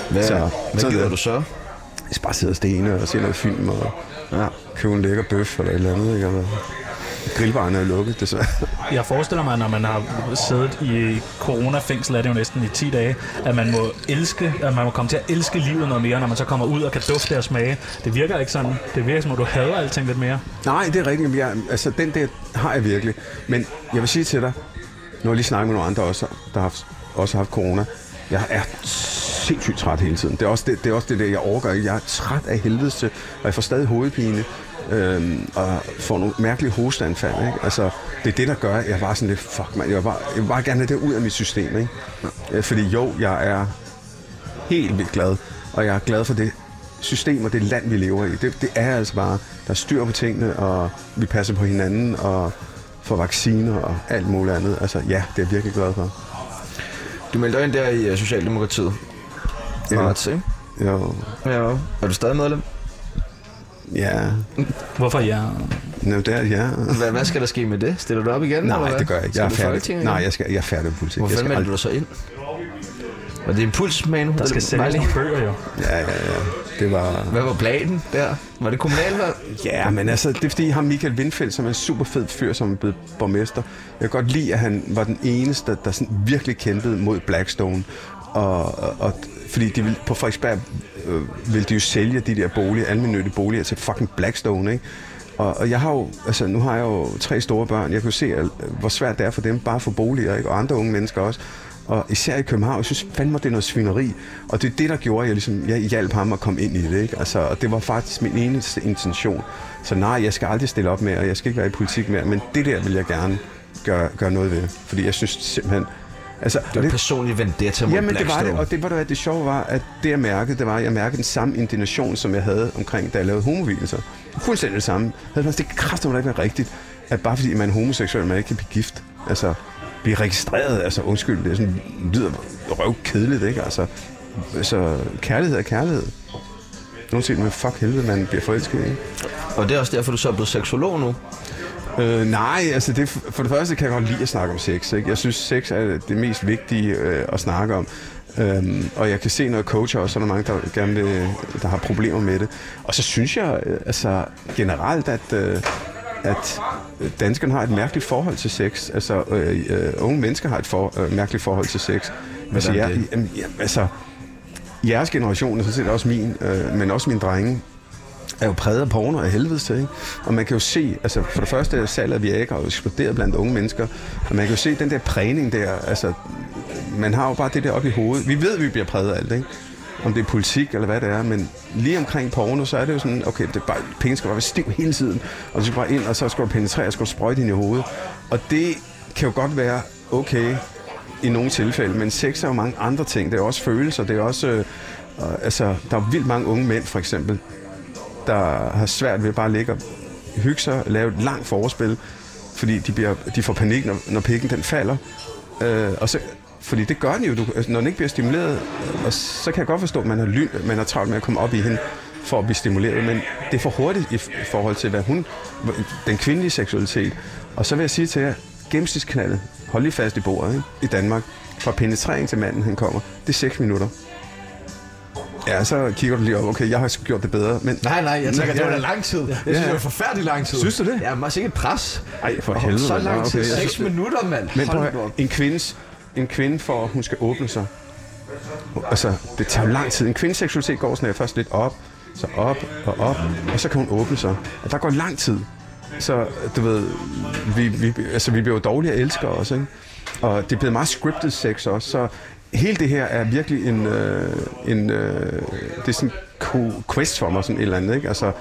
Speaker 2: hvad,
Speaker 3: så-
Speaker 2: hvad
Speaker 3: så
Speaker 2: gider
Speaker 3: det-
Speaker 2: du så?
Speaker 3: Jeg skal bare sidde og stene og se noget film og
Speaker 2: Ja.
Speaker 3: købe en lækker bøf eller et eller andet, ikke? Eller, grillbaren er lukket, desværre.
Speaker 1: Jeg forestiller mig, når man har siddet i coronafængsel, er det jo næsten i 10 dage, at man må elske, at man må komme til at elske livet noget mere, når man så kommer ud og kan dufte og smage. Det virker ikke sådan. Det virker som, at du hader alting lidt mere.
Speaker 3: Nej, det er rigtigt. Jeg, altså, den der har jeg virkelig. Men jeg vil sige til dig, nu har jeg lige snakket med nogle andre også, der har også har haft corona. Jeg er sindssygt træt hele tiden. Det er også det, det, er også det der, jeg overgår. Jeg er træt af helvede til, og jeg får stadig hovedpine. Øhm, og får nogle mærkelige hosteanfald. Ikke? Altså, det er det, der gør, at jeg var sådan lidt, fuck man, jeg vil bare, jeg vil bare gerne have det ud af mit system. Ikke? Øh, fordi jo, jeg er helt vildt glad, og jeg er glad for det system og det land, vi lever i. Det, det er altså bare, der er styr på tingene, og vi passer på hinanden, og får vacciner og alt muligt andet. Altså ja, det er jeg virkelig glad for.
Speaker 2: Du meldte dig ind der i uh, Socialdemokratiet.
Speaker 3: Ja.
Speaker 2: Marts, ikke?
Speaker 3: Jo,
Speaker 2: Ja. Er du stadig medlem?
Speaker 3: ja,
Speaker 1: Hvorfor ja?
Speaker 3: Nå, det er, ja.
Speaker 2: Hvad, hvad skal der ske med det? Stiller du op igen? eller
Speaker 3: Nej,
Speaker 2: hvad?
Speaker 3: det gør jeg ikke.
Speaker 2: Skal
Speaker 3: Jeg er
Speaker 2: i
Speaker 3: færdig. Nej, jeg, skal, jeg er færdig med politik.
Speaker 2: Hvorfor
Speaker 3: skal
Speaker 2: meldte du dig så ind? Var det impulsmanu?
Speaker 1: Der skal sælges nogle bøger jo.
Speaker 3: Ja, ja, ja. Det var...
Speaker 2: Hvad var planen der? Var det kommunalvalg?
Speaker 3: Ja, men altså, det er fordi, ham Michael Windfeldt, som er en super fed fyr, som er blevet borgmester. Jeg kan godt lide, at han var den eneste, der sådan virkelig kæmpede mod Blackstone. Og, og, og fordi de vil, på Frederiksberg øh, vil de jo sælge de der boliger, almindelige boliger til fucking Blackstone, ikke? Og, og jeg har jo, altså nu har jeg jo tre store børn. Jeg kan jo se, at, hvor svært det er for dem bare at få boliger, ikke? og andre unge mennesker også. Og især i København, jeg synes fandme, det er noget svineri. Og det er det, der gjorde, at jeg, ligesom, jeg hjalp ham at komme ind i det. Ikke? Altså, og det var faktisk min eneste intention. Så nej, jeg skal aldrig stille op mere, og jeg skal ikke være i politik mere. Men det der vil jeg gerne gøre, gøre noget ved. Fordi jeg synes simpelthen... Altså,
Speaker 2: Det var en personlig vendetta mod
Speaker 3: Jamen det var det, og det var det, det sjove var, at det jeg mærkede, det var, at jeg mærkede den samme indignation, som jeg havde omkring, da jeg lavede homovilelser. Fuldstændig det samme. Jeg havde, det kræfter ikke være rigtigt, at bare fordi man er homoseksuel, man ikke kan blive gift. Altså, blive registreret, altså undskyld, det er sådan, det lyder røv kedeligt, ikke? Altså, altså, kærlighed er kærlighed. Uanset med fuck helvede, man bliver forelsket i.
Speaker 2: Og det er også derfor, du så er blevet seksolog nu.
Speaker 3: Øh, nej, altså det, for det første kan jeg godt lide at snakke om sex. Ikke? Jeg synes, sex er det mest vigtige øh, at snakke om. Øhm, og jeg kan se, når coacher også, så er der mange, der, gerne vil, der har problemer med det. Og så synes jeg øh, altså, generelt, at, øh, at danskerne har et mærkeligt forhold til sex. Altså, øh, øh, unge mennesker har et for, øh, mærkeligt forhold til sex. Altså, jeg, jamen, ja, altså, jeres generation, og så set også min, øh, men også mine drenge, er jo præget af porno af helvede til, ikke? Og man kan jo se, altså for det første er salget af Viagra jo eksploderet blandt unge mennesker, og man kan jo se den der prægning der, altså man har jo bare det der op i hovedet. Vi ved, at vi bliver præget af alt, ikke? Om det er politik eller hvad det er, men lige omkring porno, så er det jo sådan, okay, det er bare, penge skal bare være stiv hele tiden, og du skal bare ind, og så skal du penetrere, og skal du sprøjte ind i hovedet. Og det kan jo godt være okay i nogle tilfælde, men sex er jo mange andre ting. Det er også følelser, det er også, øh, altså, der er vildt mange unge mænd, for eksempel, der har svært ved bare at ligge og hygge sig, lave et langt forspil, fordi de, bliver, de får panik, når, når pikken den falder. Øh, og så, fordi det gør den jo, du, altså, når den ikke bliver stimuleret, og så kan jeg godt forstå, at man har, lyn, man har travlt med at komme op i hende for at blive stimuleret, men det er for hurtigt i, forhold til, hvad hun, den kvindelige seksualitet. Og så vil jeg sige til jer, gennemsnitsknaldet, hold lige fast i bordet ikke? i Danmark, fra penetrering til manden, han kommer, det er 6 minutter. Ja, så kigger du lige op, okay, jeg har gjort det bedre, men
Speaker 2: Nej, nej, jeg tænker, det var da lang tid. Jeg synes,
Speaker 3: Ja.
Speaker 2: det var forfærdelig lang tid.
Speaker 3: Synes du det?
Speaker 2: Ja, man ikke et pres.
Speaker 3: Ej, for helvede.
Speaker 2: Så lang tid.
Speaker 3: Okay, jeg
Speaker 2: 6
Speaker 3: synes-
Speaker 2: minutter, mand.
Speaker 3: Men prøv en, kvindes, en kvinde for, at hun skal åbne sig. Altså, det tager jo lang tid. En kvindes seksualitet går sådan her først lidt op, så op og op, og så kan hun åbne sig. Og der går lang tid. Så, du ved, vi, vi, altså, vi bliver jo dårlige at elske også, ikke? Og det er blevet meget scripted sex også, så hele det her er virkelig en, øh, en øh, det er sådan en quest for mig, sådan et eller andet, ikke? Altså,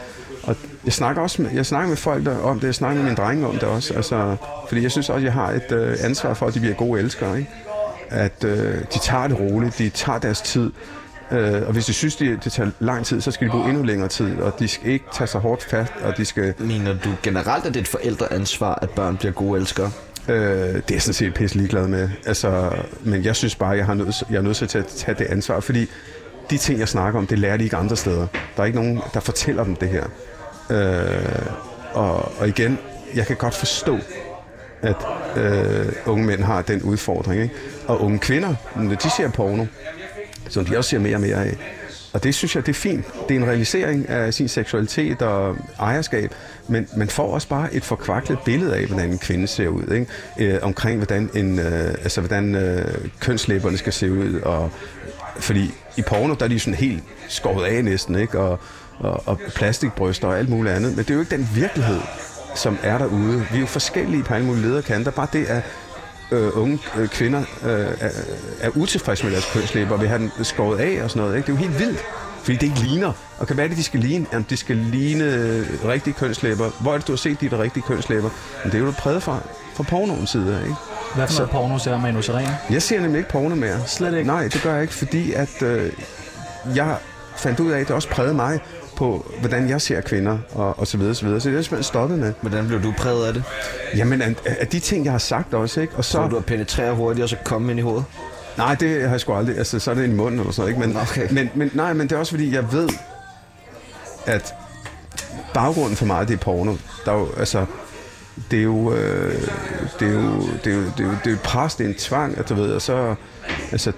Speaker 3: og jeg snakker også med, jeg snakker med folk der, om det, jeg snakker med mine drenge om det også, altså, fordi jeg synes også, jeg har et øh, ansvar for, at de bliver gode elskere, ikke? At øh, de tager det roligt, de tager deres tid, øh, og hvis de synes, det, det tager lang tid, så skal de bruge endnu længere tid, og de skal ikke tage sig hårdt fast, og de skal,
Speaker 2: Mener du generelt, at det er et forældreansvar, at børn bliver gode elskere?
Speaker 3: Øh, det er sådan set pisse ligeglad med. Altså, men jeg synes bare, jeg, har nødt, jeg er nødt til at tage det ansvar, fordi de ting, jeg snakker om, det lærer de ikke andre steder. Der er ikke nogen, der fortæller dem det her. Øh, og, og igen, jeg kan godt forstå, at øh, unge mænd har den udfordring. Ikke? Og unge kvinder, når de ser porno, som de også ser mere og mere af, og det synes jeg, det er fint. Det er en realisering af sin seksualitet og ejerskab, men man får også bare et forkvaklet billede af, hvordan en kvinde ser ud. Ikke? Øh, omkring, hvordan, en, øh, altså, hvordan øh, kønslæberne skal se ud. Og, fordi i porno, der er de sådan helt skåret af næsten, ikke? Og, og, og plastikbryster og alt muligt andet. Men det er jo ikke den virkelighed, som er derude. Vi er jo forskellige på alle mulige lederkanter. Bare det er øh, unge øh, kvinder øh, er, er utilfredse med deres kønslæber og vil have den skåret af og sådan noget. Ikke? Det er jo helt vildt, fordi det ikke ligner. Og kan være det, de skal ligne? Jamen, de skal ligne øh, rigtige kønslæber. Hvor er det, du har set de der rigtige kønslæber? Men det er jo præget fra, fra pornoens side, ikke?
Speaker 1: Hvad for noget porno ser Manu Seren?
Speaker 3: Jeg ser nemlig ikke porno mere.
Speaker 1: Slet ikke?
Speaker 3: Nej, det gør jeg ikke, fordi at øh, jeg fandt ud af, at det også prægede mig på, hvordan jeg ser kvinder og, og så videre, så videre. Så det er simpelthen stoppet med.
Speaker 2: Hvordan blev du præget af det?
Speaker 3: Jamen, af, af de ting, jeg har sagt også, ikke? Og så...
Speaker 2: Så du at penetrere hurtigt og så komme ind i hovedet?
Speaker 3: Nej, det har jeg sgu aldrig. Altså, så er det i munden eller sådan ikke? Men,
Speaker 2: Okay.
Speaker 3: men, men, nej, men det er også fordi, jeg ved, at baggrunden for meget, det er porno. Der er jo, altså, det er jo, øh, det er jo, det er jo, det er jo, det er jo pres, det er en tvang, at du ved, og så, altså,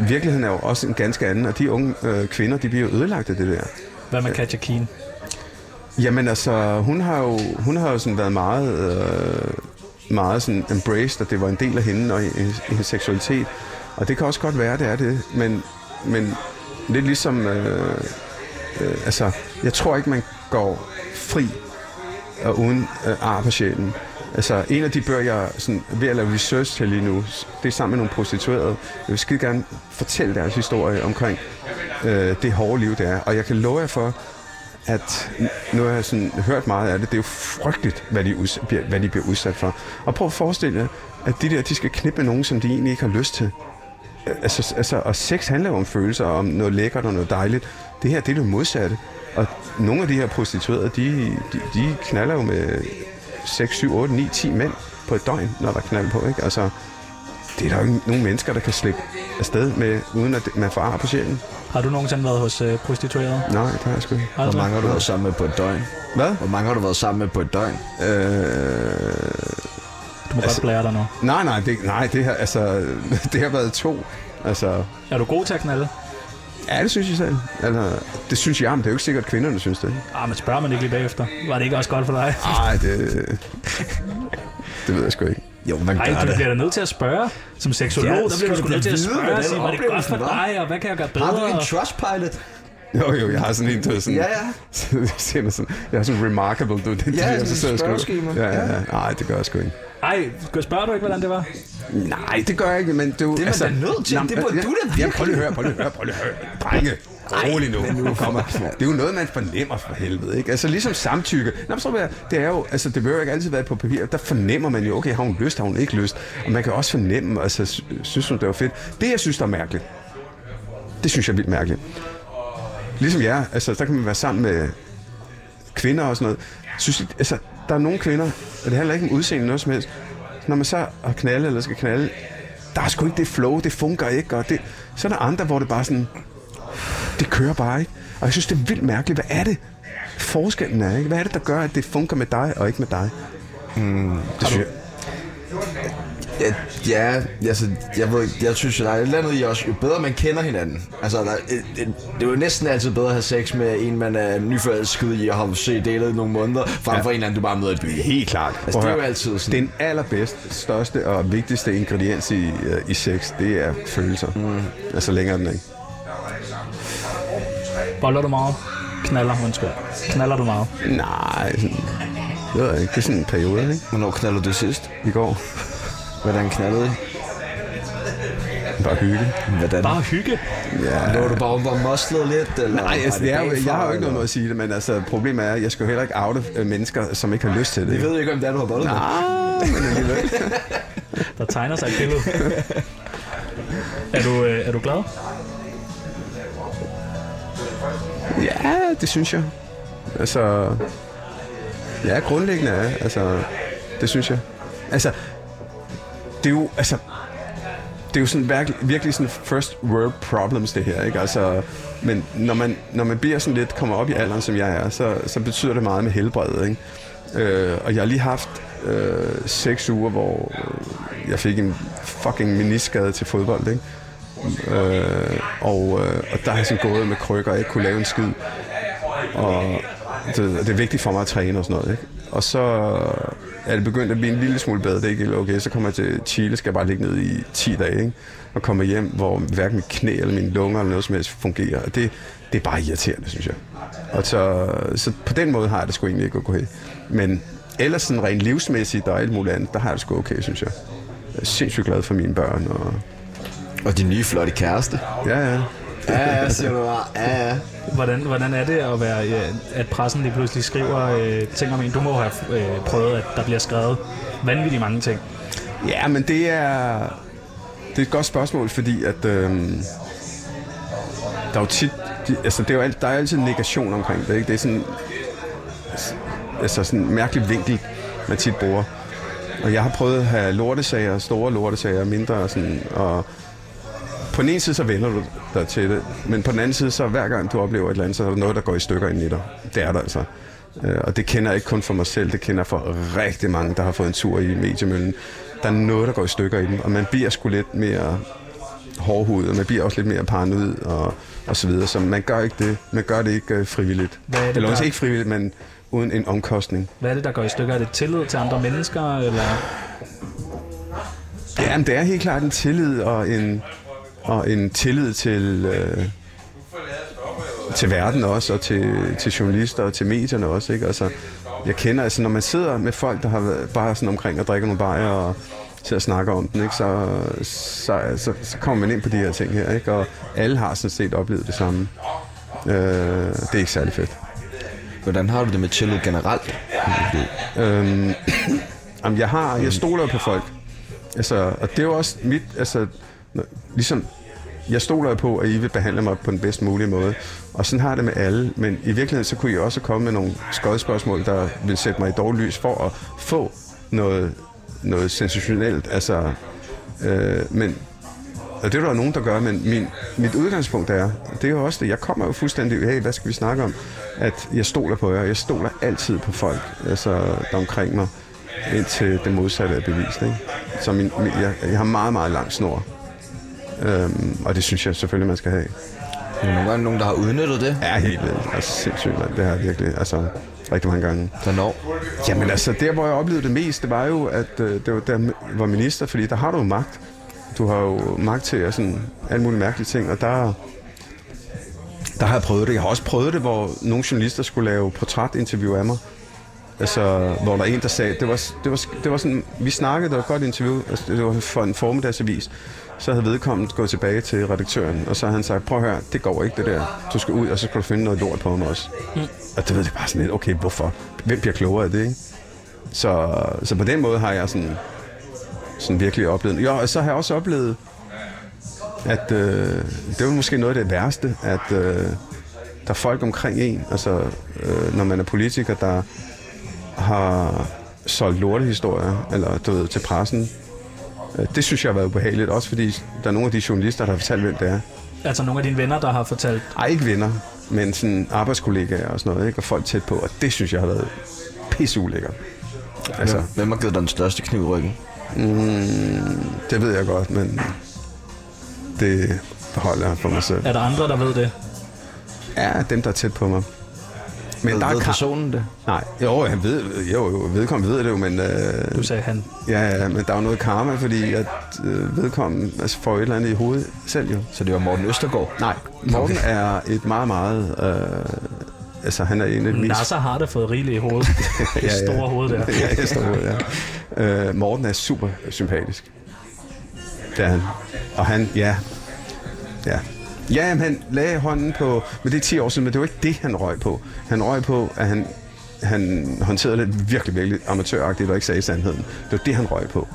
Speaker 3: virkeligheden er jo også en ganske anden, og de unge øh, kvinder, de bliver jo ødelagt af det der.
Speaker 1: Hvad med Katja Keen?
Speaker 3: Jamen altså, hun har jo, hun har jo sådan været meget, øh, meget sådan embraced, og det var en del af hende og i, hendes seksualitet. Og det kan også godt være, det er det, men, men lidt ligesom, øh, øh, altså, jeg tror ikke, man går fri og uden øh, ar på sjælen. Altså, en af de bøger, jeg er sådan, ved at lave research til lige nu, det er sammen med nogle prostituerede. Jeg vil skide gerne fortælle deres historie omkring øh, det hårde liv, det er. Og jeg kan love jer for, at nu har jeg sådan hørt meget af det, det er jo frygteligt, hvad de, uds- bliver- hvad de bliver udsat for. Og prøv at forestille jer, at de der, de skal knippe nogen, som de egentlig ikke har lyst til. Altså, altså, og sex handler jo om følelser, om noget lækkert og noget dejligt. Det her, det er det modsatte. Og nogle af de her prostituerede, de, de, de knaller jo med 6, 7, 8, 9, 10 mænd på et døgn, når der er knald på, ikke? Altså, det er der jo ikke nogen mennesker, der kan slippe afsted med, uden at man får ar på sjælen.
Speaker 1: Har du nogensinde været hos øh, prostituerede?
Speaker 3: Nej, det har jeg sgu ikke.
Speaker 2: Hvor mange har du været sammen med på et døgn?
Speaker 3: Hvad?
Speaker 2: Hvor mange har du været sammen med på et døgn?
Speaker 3: Øh,
Speaker 1: Du må godt blære dig nu.
Speaker 3: nej, nej, det, nej, det har, altså, det har været to. Altså,
Speaker 1: Er du god til at knalde?
Speaker 3: ja, det synes jeg selv. Altså, det synes jeg, men det er jo ikke sikkert, at kvinderne synes det.
Speaker 1: Ah, men spørger man ikke lige bagefter. Var det ikke også godt for dig?
Speaker 3: Nej, det, det ved jeg sgu ikke.
Speaker 2: Jo, man
Speaker 1: Nej,
Speaker 2: gør
Speaker 1: du
Speaker 2: det.
Speaker 1: bliver da nødt til at spørge. Som seksolog,
Speaker 2: Ja,
Speaker 1: der bliver du sgu nødt til at spørge og sige, var det godt for
Speaker 2: var?
Speaker 1: dig, og hvad kan jeg gøre
Speaker 2: Har du
Speaker 1: bedre?
Speaker 2: en Trustpilot?
Speaker 3: Jo, jo, jeg har sådan en, du ved, sådan...
Speaker 2: Ja, ja.
Speaker 3: sådan, jeg har sådan remarkable, du. Det,
Speaker 2: Ja,
Speaker 3: jeg
Speaker 2: sådan
Speaker 3: skriver.
Speaker 2: spørgeskema.
Speaker 3: Ja, ja, ja. Nej, det gør jeg sgu ikke.
Speaker 1: Ej, spørger du ikke, hvordan det var?
Speaker 3: Nej, det gør jeg ikke, men du...
Speaker 2: Det er man da nødt til. Det burde du da
Speaker 3: Jamen, prøv lige at høre, prøv lige at høre, prøv lige at høre. Drenge, rolig nu. nu kommer. Det er jo noget, man fornemmer for helvede, ikke? Altså, ligesom samtykke. Nå, så jeg, det er jo, altså, det jo ikke altid være på papir. Der fornemmer man jo, okay, har hun lyst, har hun ikke lyst? Og man kan også fornemme, altså, sy- synes hun, det var fedt. Det, jeg synes, der er mærkeligt, det synes jeg er vildt mærkeligt. Ligesom jer, altså, der kan man være sammen med kvinder og sådan noget. Synes, altså, der er nogle kvinder, og det handler ikke om udseende noget som helst. Når man så har knaldet eller skal knalde, der er sgu ikke det flow, det fungerer ikke. Og det, så er der andre, hvor det bare sådan, det kører bare ikke. Og jeg synes, det er vildt mærkeligt. Hvad er det, forskellen er? Ikke? Hvad er det, der gør, at det fungerer med dig og ikke med dig? Mm, det synes jeg.
Speaker 2: Ja, ja altså, jeg, ved, jeg synes, der er et eller andet i os, jo bedre man kender hinanden. Altså, der, er et, et, det er jo næsten altid bedre at have sex med en, man er nyforelsket i og har set datet i nogle måneder, frem
Speaker 3: Ja.
Speaker 2: for en eller anden, du bare møder i byen.
Speaker 3: Helt klart.
Speaker 2: Altså, det er jo altid sådan.
Speaker 3: Den allerbedste, største og vigtigste ingrediens i, øh, i sex, det er følelser. Mm. Altså længere end ikke.
Speaker 1: Boller du meget? Knaller, undskyld. Knaller du meget?
Speaker 3: Nej, det ved jeg ikke. Det er sådan en periode, ikke?
Speaker 2: Hvornår knaldede du sidst?
Speaker 3: I går.
Speaker 2: Hvordan knaldede I?
Speaker 3: Bare hygge.
Speaker 2: Hvordan?
Speaker 1: Bare hygge.
Speaker 3: Ja.
Speaker 2: Lå du bare var moslet lidt? Eller
Speaker 3: Nej, altså, det er
Speaker 2: bagfra,
Speaker 3: jeg har jo ikke noget at sige det, men altså, problemet er, at jeg skal jo heller ikke oute øh, mennesker, som ikke har lyst til det.
Speaker 2: Vi ved jo ikke, om det er, du har bollet med.
Speaker 3: Ah, men alligevel.
Speaker 1: Der tegner sig et billede. er, du, øh, er du glad?
Speaker 3: Ja, det synes jeg. Altså, ja, grundlæggende er, altså, det synes jeg. Altså, det er jo, altså, det er jo sådan virkelig, virkelig sådan first world problems, det her, ikke? Altså, men når man, når man bliver sådan lidt, kommer op i alderen, som jeg er, så, så betyder det meget med helbredet, ikke? Øh, og jeg har lige haft øh, seks uger, hvor jeg fik en fucking meniskade til fodbold, ikke? Øh, og, øh, og der har jeg sådan gået med krykker og ikke kunne lave en skid. Og det, det er vigtigt for mig at træne og sådan noget, ikke? Og så er det begyndt at blive en lille smule bedre. Det er ikke okay. Så kommer jeg til Chile, skal jeg bare ligge ned i 10 dage, ikke? Og kommer hjem, hvor hverken mit knæ eller mine lunger eller noget som helst fungerer. Og det, det er bare irriterende, synes jeg. Og så, så på den måde har jeg det sgu egentlig ikke okay. Men ellers sådan rent livsmæssigt og alt muligt andet, der har jeg det sgu okay, synes jeg. Jeg er sindssygt glad for mine børn. Og,
Speaker 2: og din nye flotte kæreste.
Speaker 3: ja, ja.
Speaker 2: Ja, ja, siger du bare. Ja, ja.
Speaker 1: Hvordan, hvordan er det at være, øh, at pressen lige pludselig skriver øh, ting om en? Du må have øh, prøvet, at der bliver skrevet vanvittigt mange ting.
Speaker 3: Ja, men det er, det er et godt spørgsmål, fordi at øhm, der er jo tit, de, altså det er jo alt, der er altid negation omkring det, ikke? Det er sådan, altså sådan en mærkelig vinkel, man tit bruger. Og jeg har prøvet at have lortesager, store lortesager, mindre sådan, og på den ene side, så vender du dig til det, men på den anden side, så hver gang du oplever et eller andet, så er der noget, der går i stykker ind i dig. Det er der altså. Øh, Og det kender jeg ikke kun for mig selv, det kender jeg for rigtig mange, der har fået en tur i mediemøllen. Der er noget, der går i stykker i dem, og man bliver sgu lidt mere hårdhudet, og man bliver også lidt mere paranoid og, og så videre. Så man gør ikke det. Man gør det ikke øh, frivilligt.
Speaker 1: Hvad er det,
Speaker 3: Eller også ikke frivilligt, men uden en omkostning.
Speaker 1: Hvad er det, der går i stykker? Er det tillid til andre mennesker, eller
Speaker 3: Ja, men det er helt klart en tillid og en, og en tillid til, øh, til verden også, og til, til journalister og til medierne også. Ikke? Altså, jeg kender, altså når man sidder med folk, der har været bare sådan omkring og drikker nogle bajer og sidder og snakker om den, ikke? Så, så, så, så kommer man ind på de her ting her, ikke? og alle har sådan set oplevet det samme. Øh, det er ikke særlig fedt.
Speaker 2: Hvordan har du det med tillid generelt?
Speaker 3: Øhm, jamen, jeg har, jeg stoler på folk. Altså, og det er jo også mit, altså, ligesom, jeg stoler på, at I vil behandle mig på den bedst mulige måde. Og sådan har jeg det med alle. Men i virkeligheden, så kunne I også komme med nogle skodspørgsmål, der vil sætte mig i dårligt lys for at få noget, noget sensationelt. Altså, øh, men og det er der nogen, der gør, men min, mit udgangspunkt er, det er jo også det, jeg kommer jo fuldstændig, hey, hvad skal vi snakke om? At jeg stoler på jer, jeg stoler altid på folk, altså der omkring mig, indtil det modsatte er bevist. Ikke? Så min, min, jeg, jeg har meget, meget lang snor. Øhm, og det synes jeg selvfølgelig, man skal have.
Speaker 2: Der er nogle gange nogen, der har udnyttet det.
Speaker 3: Ja, helt vildt. Altså sindssygt, mand. Det har jeg virkelig, altså rigtig mange gange.
Speaker 2: Hvornår?
Speaker 3: Jamen altså, der hvor jeg oplevede det mest, det var jo, at øh, det var der var minister, fordi der har du jo magt. Du har jo magt til at sådan alle mulige mærkelige ting, og der, der har jeg prøvet det. Jeg har også prøvet det, hvor nogle journalister skulle lave portrætinterview af mig. Altså, hvor der er en, der sagde, det var, det var, det var sådan, vi snakkede, det var et godt interview, altså, det var for en formiddagsavis. Så havde vedkommende gået tilbage til redaktøren, og så havde han sagt, prøv at høre, det går ikke det der. Du skal ud, og så skal du finde noget lort på mig også. Mm. Og det ved jeg bare sådan lidt, okay, hvorfor? Hvem bliver klogere af det, ikke? Så, så på den måde har jeg sådan, sådan virkelig oplevet. Jo, og så har jeg også oplevet, at øh, det var måske noget af det værste, at øh, der er folk omkring en, altså øh, når man er politiker, der har solgt lortehistorier, eller du ved, til pressen. Øh, Det synes jeg har været ubehageligt, også fordi der er nogle af de journalister, der har fortalt, hvem det er.
Speaker 1: Altså nogle af dine venner, der har fortalt,
Speaker 3: Ej, ikke venner, men sådan arbejdskollegaer og sådan noget, ikke? og folk tæt på, og det synes jeg har været pisse ulækkert. Altså,
Speaker 2: Hvem har givet dig den største kniv i ryggen?
Speaker 3: mm, det ved jeg godt, men det beholder jeg for mig selv.
Speaker 1: er der andre, der ved det?
Speaker 3: Ja, dem, der er tæt på mig. Men
Speaker 2: Ved,
Speaker 3: der er
Speaker 2: ved
Speaker 3: ka-
Speaker 2: personen det?
Speaker 3: Nej, jo, jeg ved, jo, jo, vedkommende ved det jo, men, øh,
Speaker 1: Du sagde han.
Speaker 3: ja, ja, men der er jo noget karma, fordi at øh, vedkommende altså, får et eller andet i hovedet selv jo.
Speaker 2: Så det var Morten Østergaard?
Speaker 3: Nej, Morten er et meget, meget... Øh, altså, han er en af de mest...
Speaker 1: Nasser har da fået rigeligt i hovedet. Det
Speaker 3: Ja, ja.
Speaker 1: store hoved der.
Speaker 3: ja, jeg står hoved, ja. Øh, Morten er super sympatisk. Det er han. Og han, ja... Ja. Ja, men han lagde hånden på... Men det er 10 år siden, men det var ikke det, han røg på. Han røg på, at han, han håndterede det virkelig, virkelig amatøragtigt og ikke sagde sandheden. Det var det, han røg på.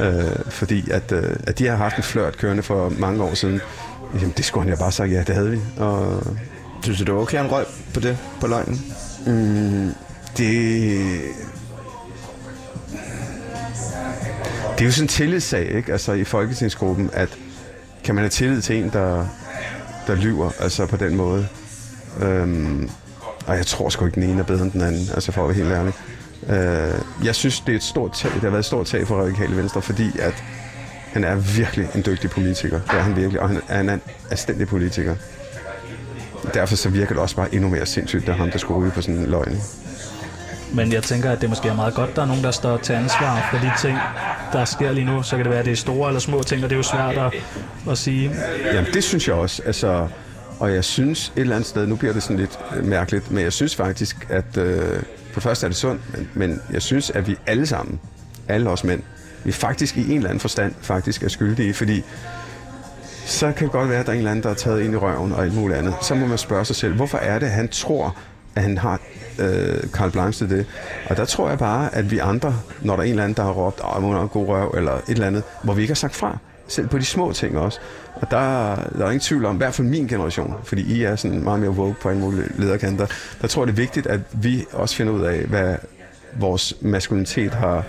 Speaker 3: Øh, fordi at, øh, at de har haft en flørt kørende for mange år siden. Jamen, det skulle han ja bare sagt, ja, det havde vi. Og
Speaker 2: Synes du, det var okay, han røg på det, på løgnen?
Speaker 3: Mm, det... Det er jo sådan en tillidssag, ikke? Altså i Folketingsgruppen, at kan man have tillid til en, der, der lyver, altså på den måde. Øhm, og jeg tror sgu ikke, den ene er bedre end den anden, altså for at være helt ærlig. Øh, jeg synes, det er et stort tag, det har været et stort tag for Radikale Venstre, fordi at han er virkelig en dygtig politiker. Det er han virkelig, og han er en anstændig politiker. Derfor så virker det også bare endnu mere sindssygt, at ham, der skulle ryge på sådan en løgn.
Speaker 1: Men jeg tænker, at det måske er meget godt, der er nogen, der står til ansvar for de ting, der sker lige nu. Så kan det være, at det er store eller små ting, og det er jo svært at, at sige.
Speaker 3: Jamen, det synes jeg også. Altså, og jeg synes et eller andet sted, nu bliver det sådan lidt øh, mærkeligt, men jeg synes faktisk, at øh, for det første er det sundt, men, men jeg synes, at vi alle sammen, alle os mænd, vi faktisk i en eller anden forstand faktisk er skyldige, fordi så kan det godt være, at der er en eller anden, der har taget ind i røven og alt muligt andet. Så må man spørge sig selv, hvorfor er det, at han tror, at han har øh, Carl Blanche til det? Og der tror jeg bare, at vi andre, når der er en eller anden, der har råbt, at hun har en god røv, eller et eller andet, hvor vi ikke har sagt fra. Selv på de små ting også. Og der, der er ingen tvivl om, i hvert fald min generation, fordi I er sådan meget mere woke på alle mulige lederkanter, der tror jeg, det er vigtigt, at vi også finder ud af, hvad vores maskulinitet har,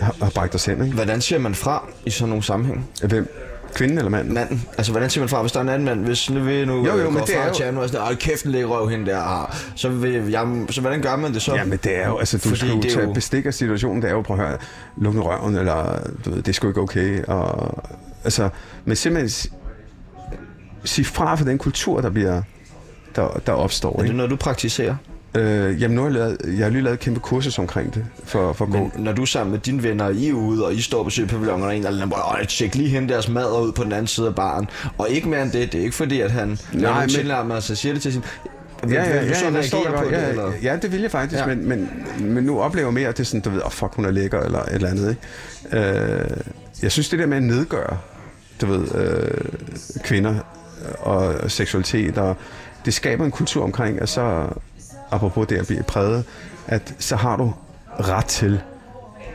Speaker 3: har, har bragt os hen. Ikke?
Speaker 2: Hvordan siger man fra i sådan nogle sammenhæng?
Speaker 3: Hvem? Kvinden eller manden?
Speaker 2: Manden. Altså, hvordan siger man fra, hvis der er en anden mand? Hvis nu vil nu
Speaker 3: Jo, jo,
Speaker 2: øh,
Speaker 3: men
Speaker 2: går
Speaker 3: det er jo-
Speaker 2: anden og sådan, "Ej, kæft, en lækker røv hende der. Ah, så, vil jeg, så hvordan gør man det så?
Speaker 3: Ja, men det er jo, altså du
Speaker 2: Fordi
Speaker 3: skal jo tage
Speaker 2: jo-
Speaker 3: bestik af situationen, det er jo, prøv at høre, lukke røven, eller du ved, det er sgu ikke okay, og altså, men simpelthen sige fra for den kultur, der bliver, der, der opstår,
Speaker 2: Er det
Speaker 3: ikke?
Speaker 2: noget, du praktiserer?
Speaker 3: Øh, jamen nu har jeg, lavet, jeg har lige lavet et kæmpe kursus omkring det, for, for gå.
Speaker 2: Men når du er sammen med dine venner, I er ude, og I står på søpavillonen, og en eller anden "Øj, tjek lige hende deres mad ud på den anden side af baren. Og ikke mere end det, det er ikke fordi, at han
Speaker 3: Nej, men-
Speaker 2: tilnærmer sig, siger det til sin...
Speaker 3: Ja, ja, ja,
Speaker 2: du så
Speaker 3: ja,
Speaker 2: reagere på det,
Speaker 3: ja,
Speaker 2: eller?
Speaker 3: ja, det vil jeg faktisk,
Speaker 2: Ja.
Speaker 3: ja. men, men, men nu oplever jeg mere, at det er sådan, du ved, oh, fuck, hun er lækker, eller et eller andet, ikke? Øh, jeg synes, det der med at nedgøre, du ved, øh, kvinder og seksualitet, og det skaber en kultur omkring, at så, apropos det at blive præget, at så har du ret til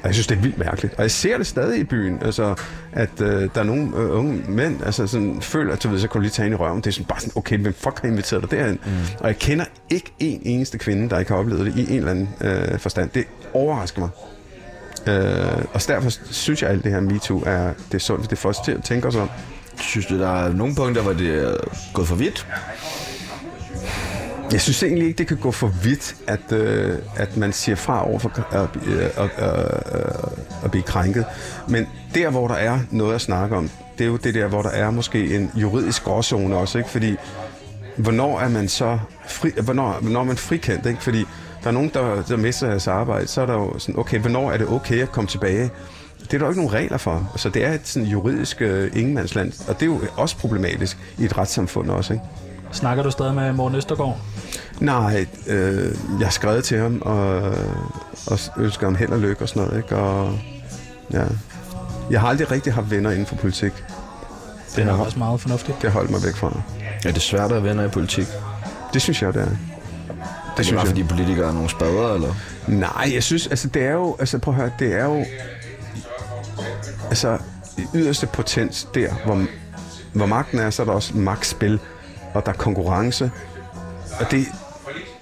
Speaker 3: og jeg synes, det er vildt mærkeligt. Og jeg ser det stadig i byen, altså, at øh, der er nogle øh, unge mænd, altså sådan, føler, at du ved, så kan du lige tage ind i røven. Det er sådan, bare sådan, okay, hvem fuck har inviteret dig derhen? Mm. Og jeg kender ikke en eneste kvinde, der ikke har oplevet det i en eller anden øh, forstand. Det overrasker mig. Øh, og derfor synes jeg, at alt det her MeToo er, det er sundt, det får os til at tænke os om.
Speaker 2: synes du, der er nogle punkter, hvor det er gået for vidt?
Speaker 3: Jeg synes egentlig ikke, det kan gå for vidt, at, øh, at man siger fra over for at, øh, at, øh, at blive krænket. Men der, hvor der er noget at snakke om, det er jo det der, hvor der er måske en juridisk gråzone også, ikke? Fordi hvornår er man så fri, hvornår, hvornår er man frikendt, ikke? Fordi der er nogen, der, der mister deres arbejde, så er der jo sådan, okay, hvornår er det okay at komme tilbage? Det er der jo ikke nogen regler for. Så det er et sådan juridisk øh, ingenmandsland, og det er jo også problematisk i et retssamfund også, ikke?
Speaker 1: Snakker du stadig med Morten Østergaard?
Speaker 3: Nej, øh, jeg har skrevet til ham og, og ønsker ham held og lykke og sådan noget, ikke? Og, ja. Jeg har aldrig rigtig haft venner inden for politik.
Speaker 1: Det er
Speaker 3: har-
Speaker 1: også meget fornuftigt.
Speaker 3: Det har holdt mig væk fra.
Speaker 2: Er det svært at venner i politik?
Speaker 3: Det synes jeg, det er.
Speaker 2: Det
Speaker 3: Det
Speaker 2: er
Speaker 3: synes
Speaker 2: bare fordi politikere er nogle spader, eller?
Speaker 3: Nej, jeg synes, altså det er jo, altså prøv at høre, det er jo, altså yderste potens der, hvor, hvor magten er, så er der også magtspil, og der er konkurrence, og det,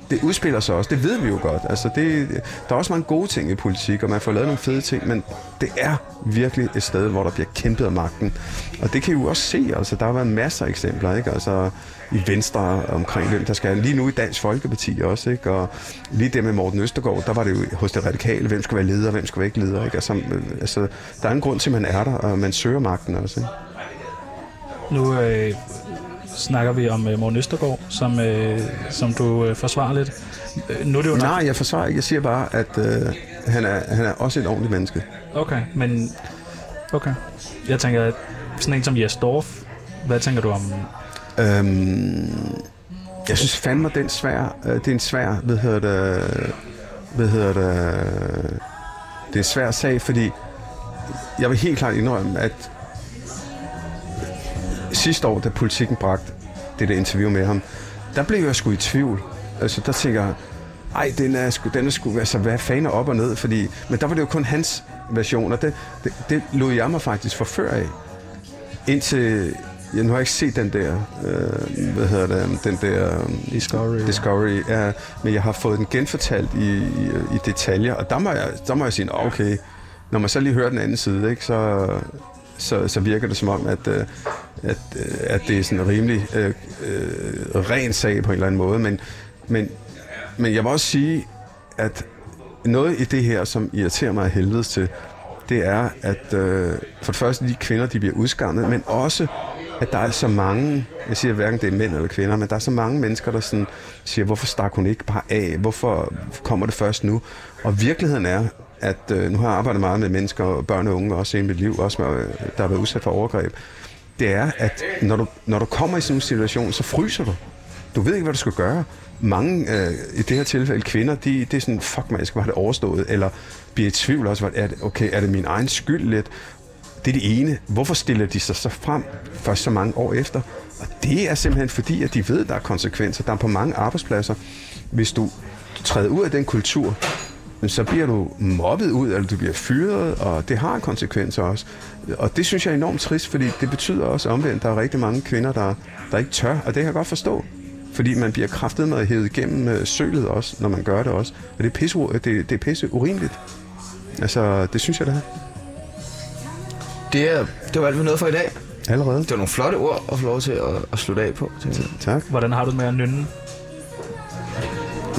Speaker 3: det udspiller sig også, det ved vi jo godt. Altså det, der er også mange gode ting i politik, og man får lavet nogle fede ting, men det er virkelig et sted, hvor der bliver kæmpet af magten. Og det kan I jo også se, altså der har været masser af eksempler, ikke? Altså i Venstre omkring hvem der skal. Lige nu i Dansk Folkeparti også, ikke? Og lige det med Morten Østergaard, der var det jo hos det radikale, hvem skal være leder, hvem skal være ikke leder, ikke? Altså, altså der er en grund til, at man er der, og man søger magten også, ikke?
Speaker 1: Nu øh, snakker vi om øh, Morten Østergaard, som, øh, som du øh, forsvarer lidt. Øh, nu er det jo nok...
Speaker 3: Nej, jeg forsvarer ikke. Jeg siger bare, at øh, han, er, han er også et ordentligt menneske.
Speaker 1: Okay, men... Okay. Jeg tænker, at sådan en som Jes Dorf, hvad tænker du om...
Speaker 3: Øhm, jeg synes fandme, det er en svær, øh, det er en svær, hvad hedder det, hvad hedder det, det er en svær sag, fordi jeg vil helt klart indrømme, at sidste år, da politikken bragte det der interview med ham, der blev jeg sgu i tvivl. Altså, der tænker jeg, ej, den er sgu, den er sgu, altså, hvad fanden er op og ned? Fordi, men der var det jo kun hans version, og det, det, det lod jeg mig faktisk forføre af. Indtil, jeg nu har jeg ikke set den der, øh, hvad hedder det, den der... øhm,
Speaker 1: Discovery.
Speaker 3: Discovery, ja, men jeg har fået den genfortalt i, i, i detaljer, og der må jeg, der må jeg sige, "Nå, okay, når man så lige hører den anden side, ikke, så, så, så virker det som om, at, øh, at, øh, at det er sådan en rimelig øh, øh, ren sag på en eller anden måde, men, men, men jeg vil også sige, at noget i det her, som irriterer mig af helvedes til, det er, at øh, for det første, de kvinder, de bliver udskammet, men også, at der er så mange, jeg siger hverken det er mænd eller kvinder, men der er så mange mennesker, der sådan siger, hvorfor stak hun ikke bare af? Hvorfor kommer det først nu? Og virkeligheden er, at øh, nu har jeg arbejdet meget med mennesker, og børn og unge, også i mit liv, også med, øh, der har været udsat for overgreb. Det er, at når du, når du kommer i sådan en situation, så fryser du. Du ved ikke, hvad du skal gøre. Mange, øh, i det her tilfælde kvinder, de, det er sådan, fuck man, jeg skal bare have det overstået, eller bliver i tvivl også, hvad er det, okay, er det min egen skyld lidt? Det er det ene. Hvorfor stiller de sig så frem først så mange år efter? Og det er simpelthen fordi, at de ved, at der er konsekvenser. Der er på mange arbejdspladser. Hvis du træder ud af den kultur, så bliver du mobbet ud, eller du bliver fyret, og det har en konsekvens også. Og det synes jeg er enormt trist, fordi det betyder også omvendt, at der er rigtig mange kvinder, der, der ikke tør, og det kan jeg godt forstå. Fordi man bliver kraftet med at hæve igennem øh, sølet også, når man gør det også. Og det er pisse, det, det er pisse urimeligt. Altså, det synes jeg, det er.
Speaker 2: Det, er, det var alt, vi nåede for i dag.
Speaker 3: Allerede.
Speaker 2: Det var nogle flotte ord at få lov til at, at slutte af på.
Speaker 3: Tak.
Speaker 1: Hvordan har du med at nynne?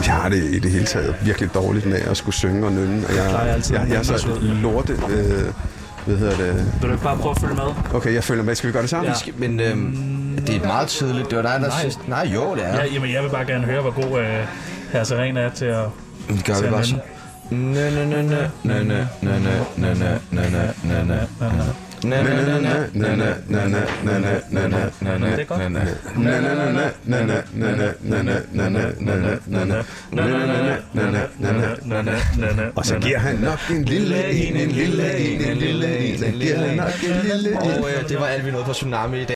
Speaker 3: Jeg har det i det hele taget virkelig dårligt med at skulle synge og nynne. Og jeg, jeg, jeg, jeg er så lorte... Øh, hvad hedder det?
Speaker 1: Vil du ikke bare prøve at følge med?
Speaker 3: Okay, jeg følger med. Skal vi gøre det sammen?
Speaker 1: Ja.
Speaker 2: Skal- Men øhm, det er meget tydeligt. Det var dig, der
Speaker 1: Nej.
Speaker 2: synes... Nej, jo, det er.
Speaker 1: Ja, jamen, jeg vil bare gerne høre, hvor god øh, herre Serena er til at...
Speaker 2: Det gør
Speaker 1: til
Speaker 2: vi bare så. Næ, næ, næ, næ, næ, næ, næ, næ, næ, næ, næ, næ, næ, næ. Næ, næ, næ,
Speaker 3: og så giver han nok en lille en, en lille en, en lille en, en lille en, en lille en.
Speaker 2: Og det var alt, vi nåede på Tsunami i dag.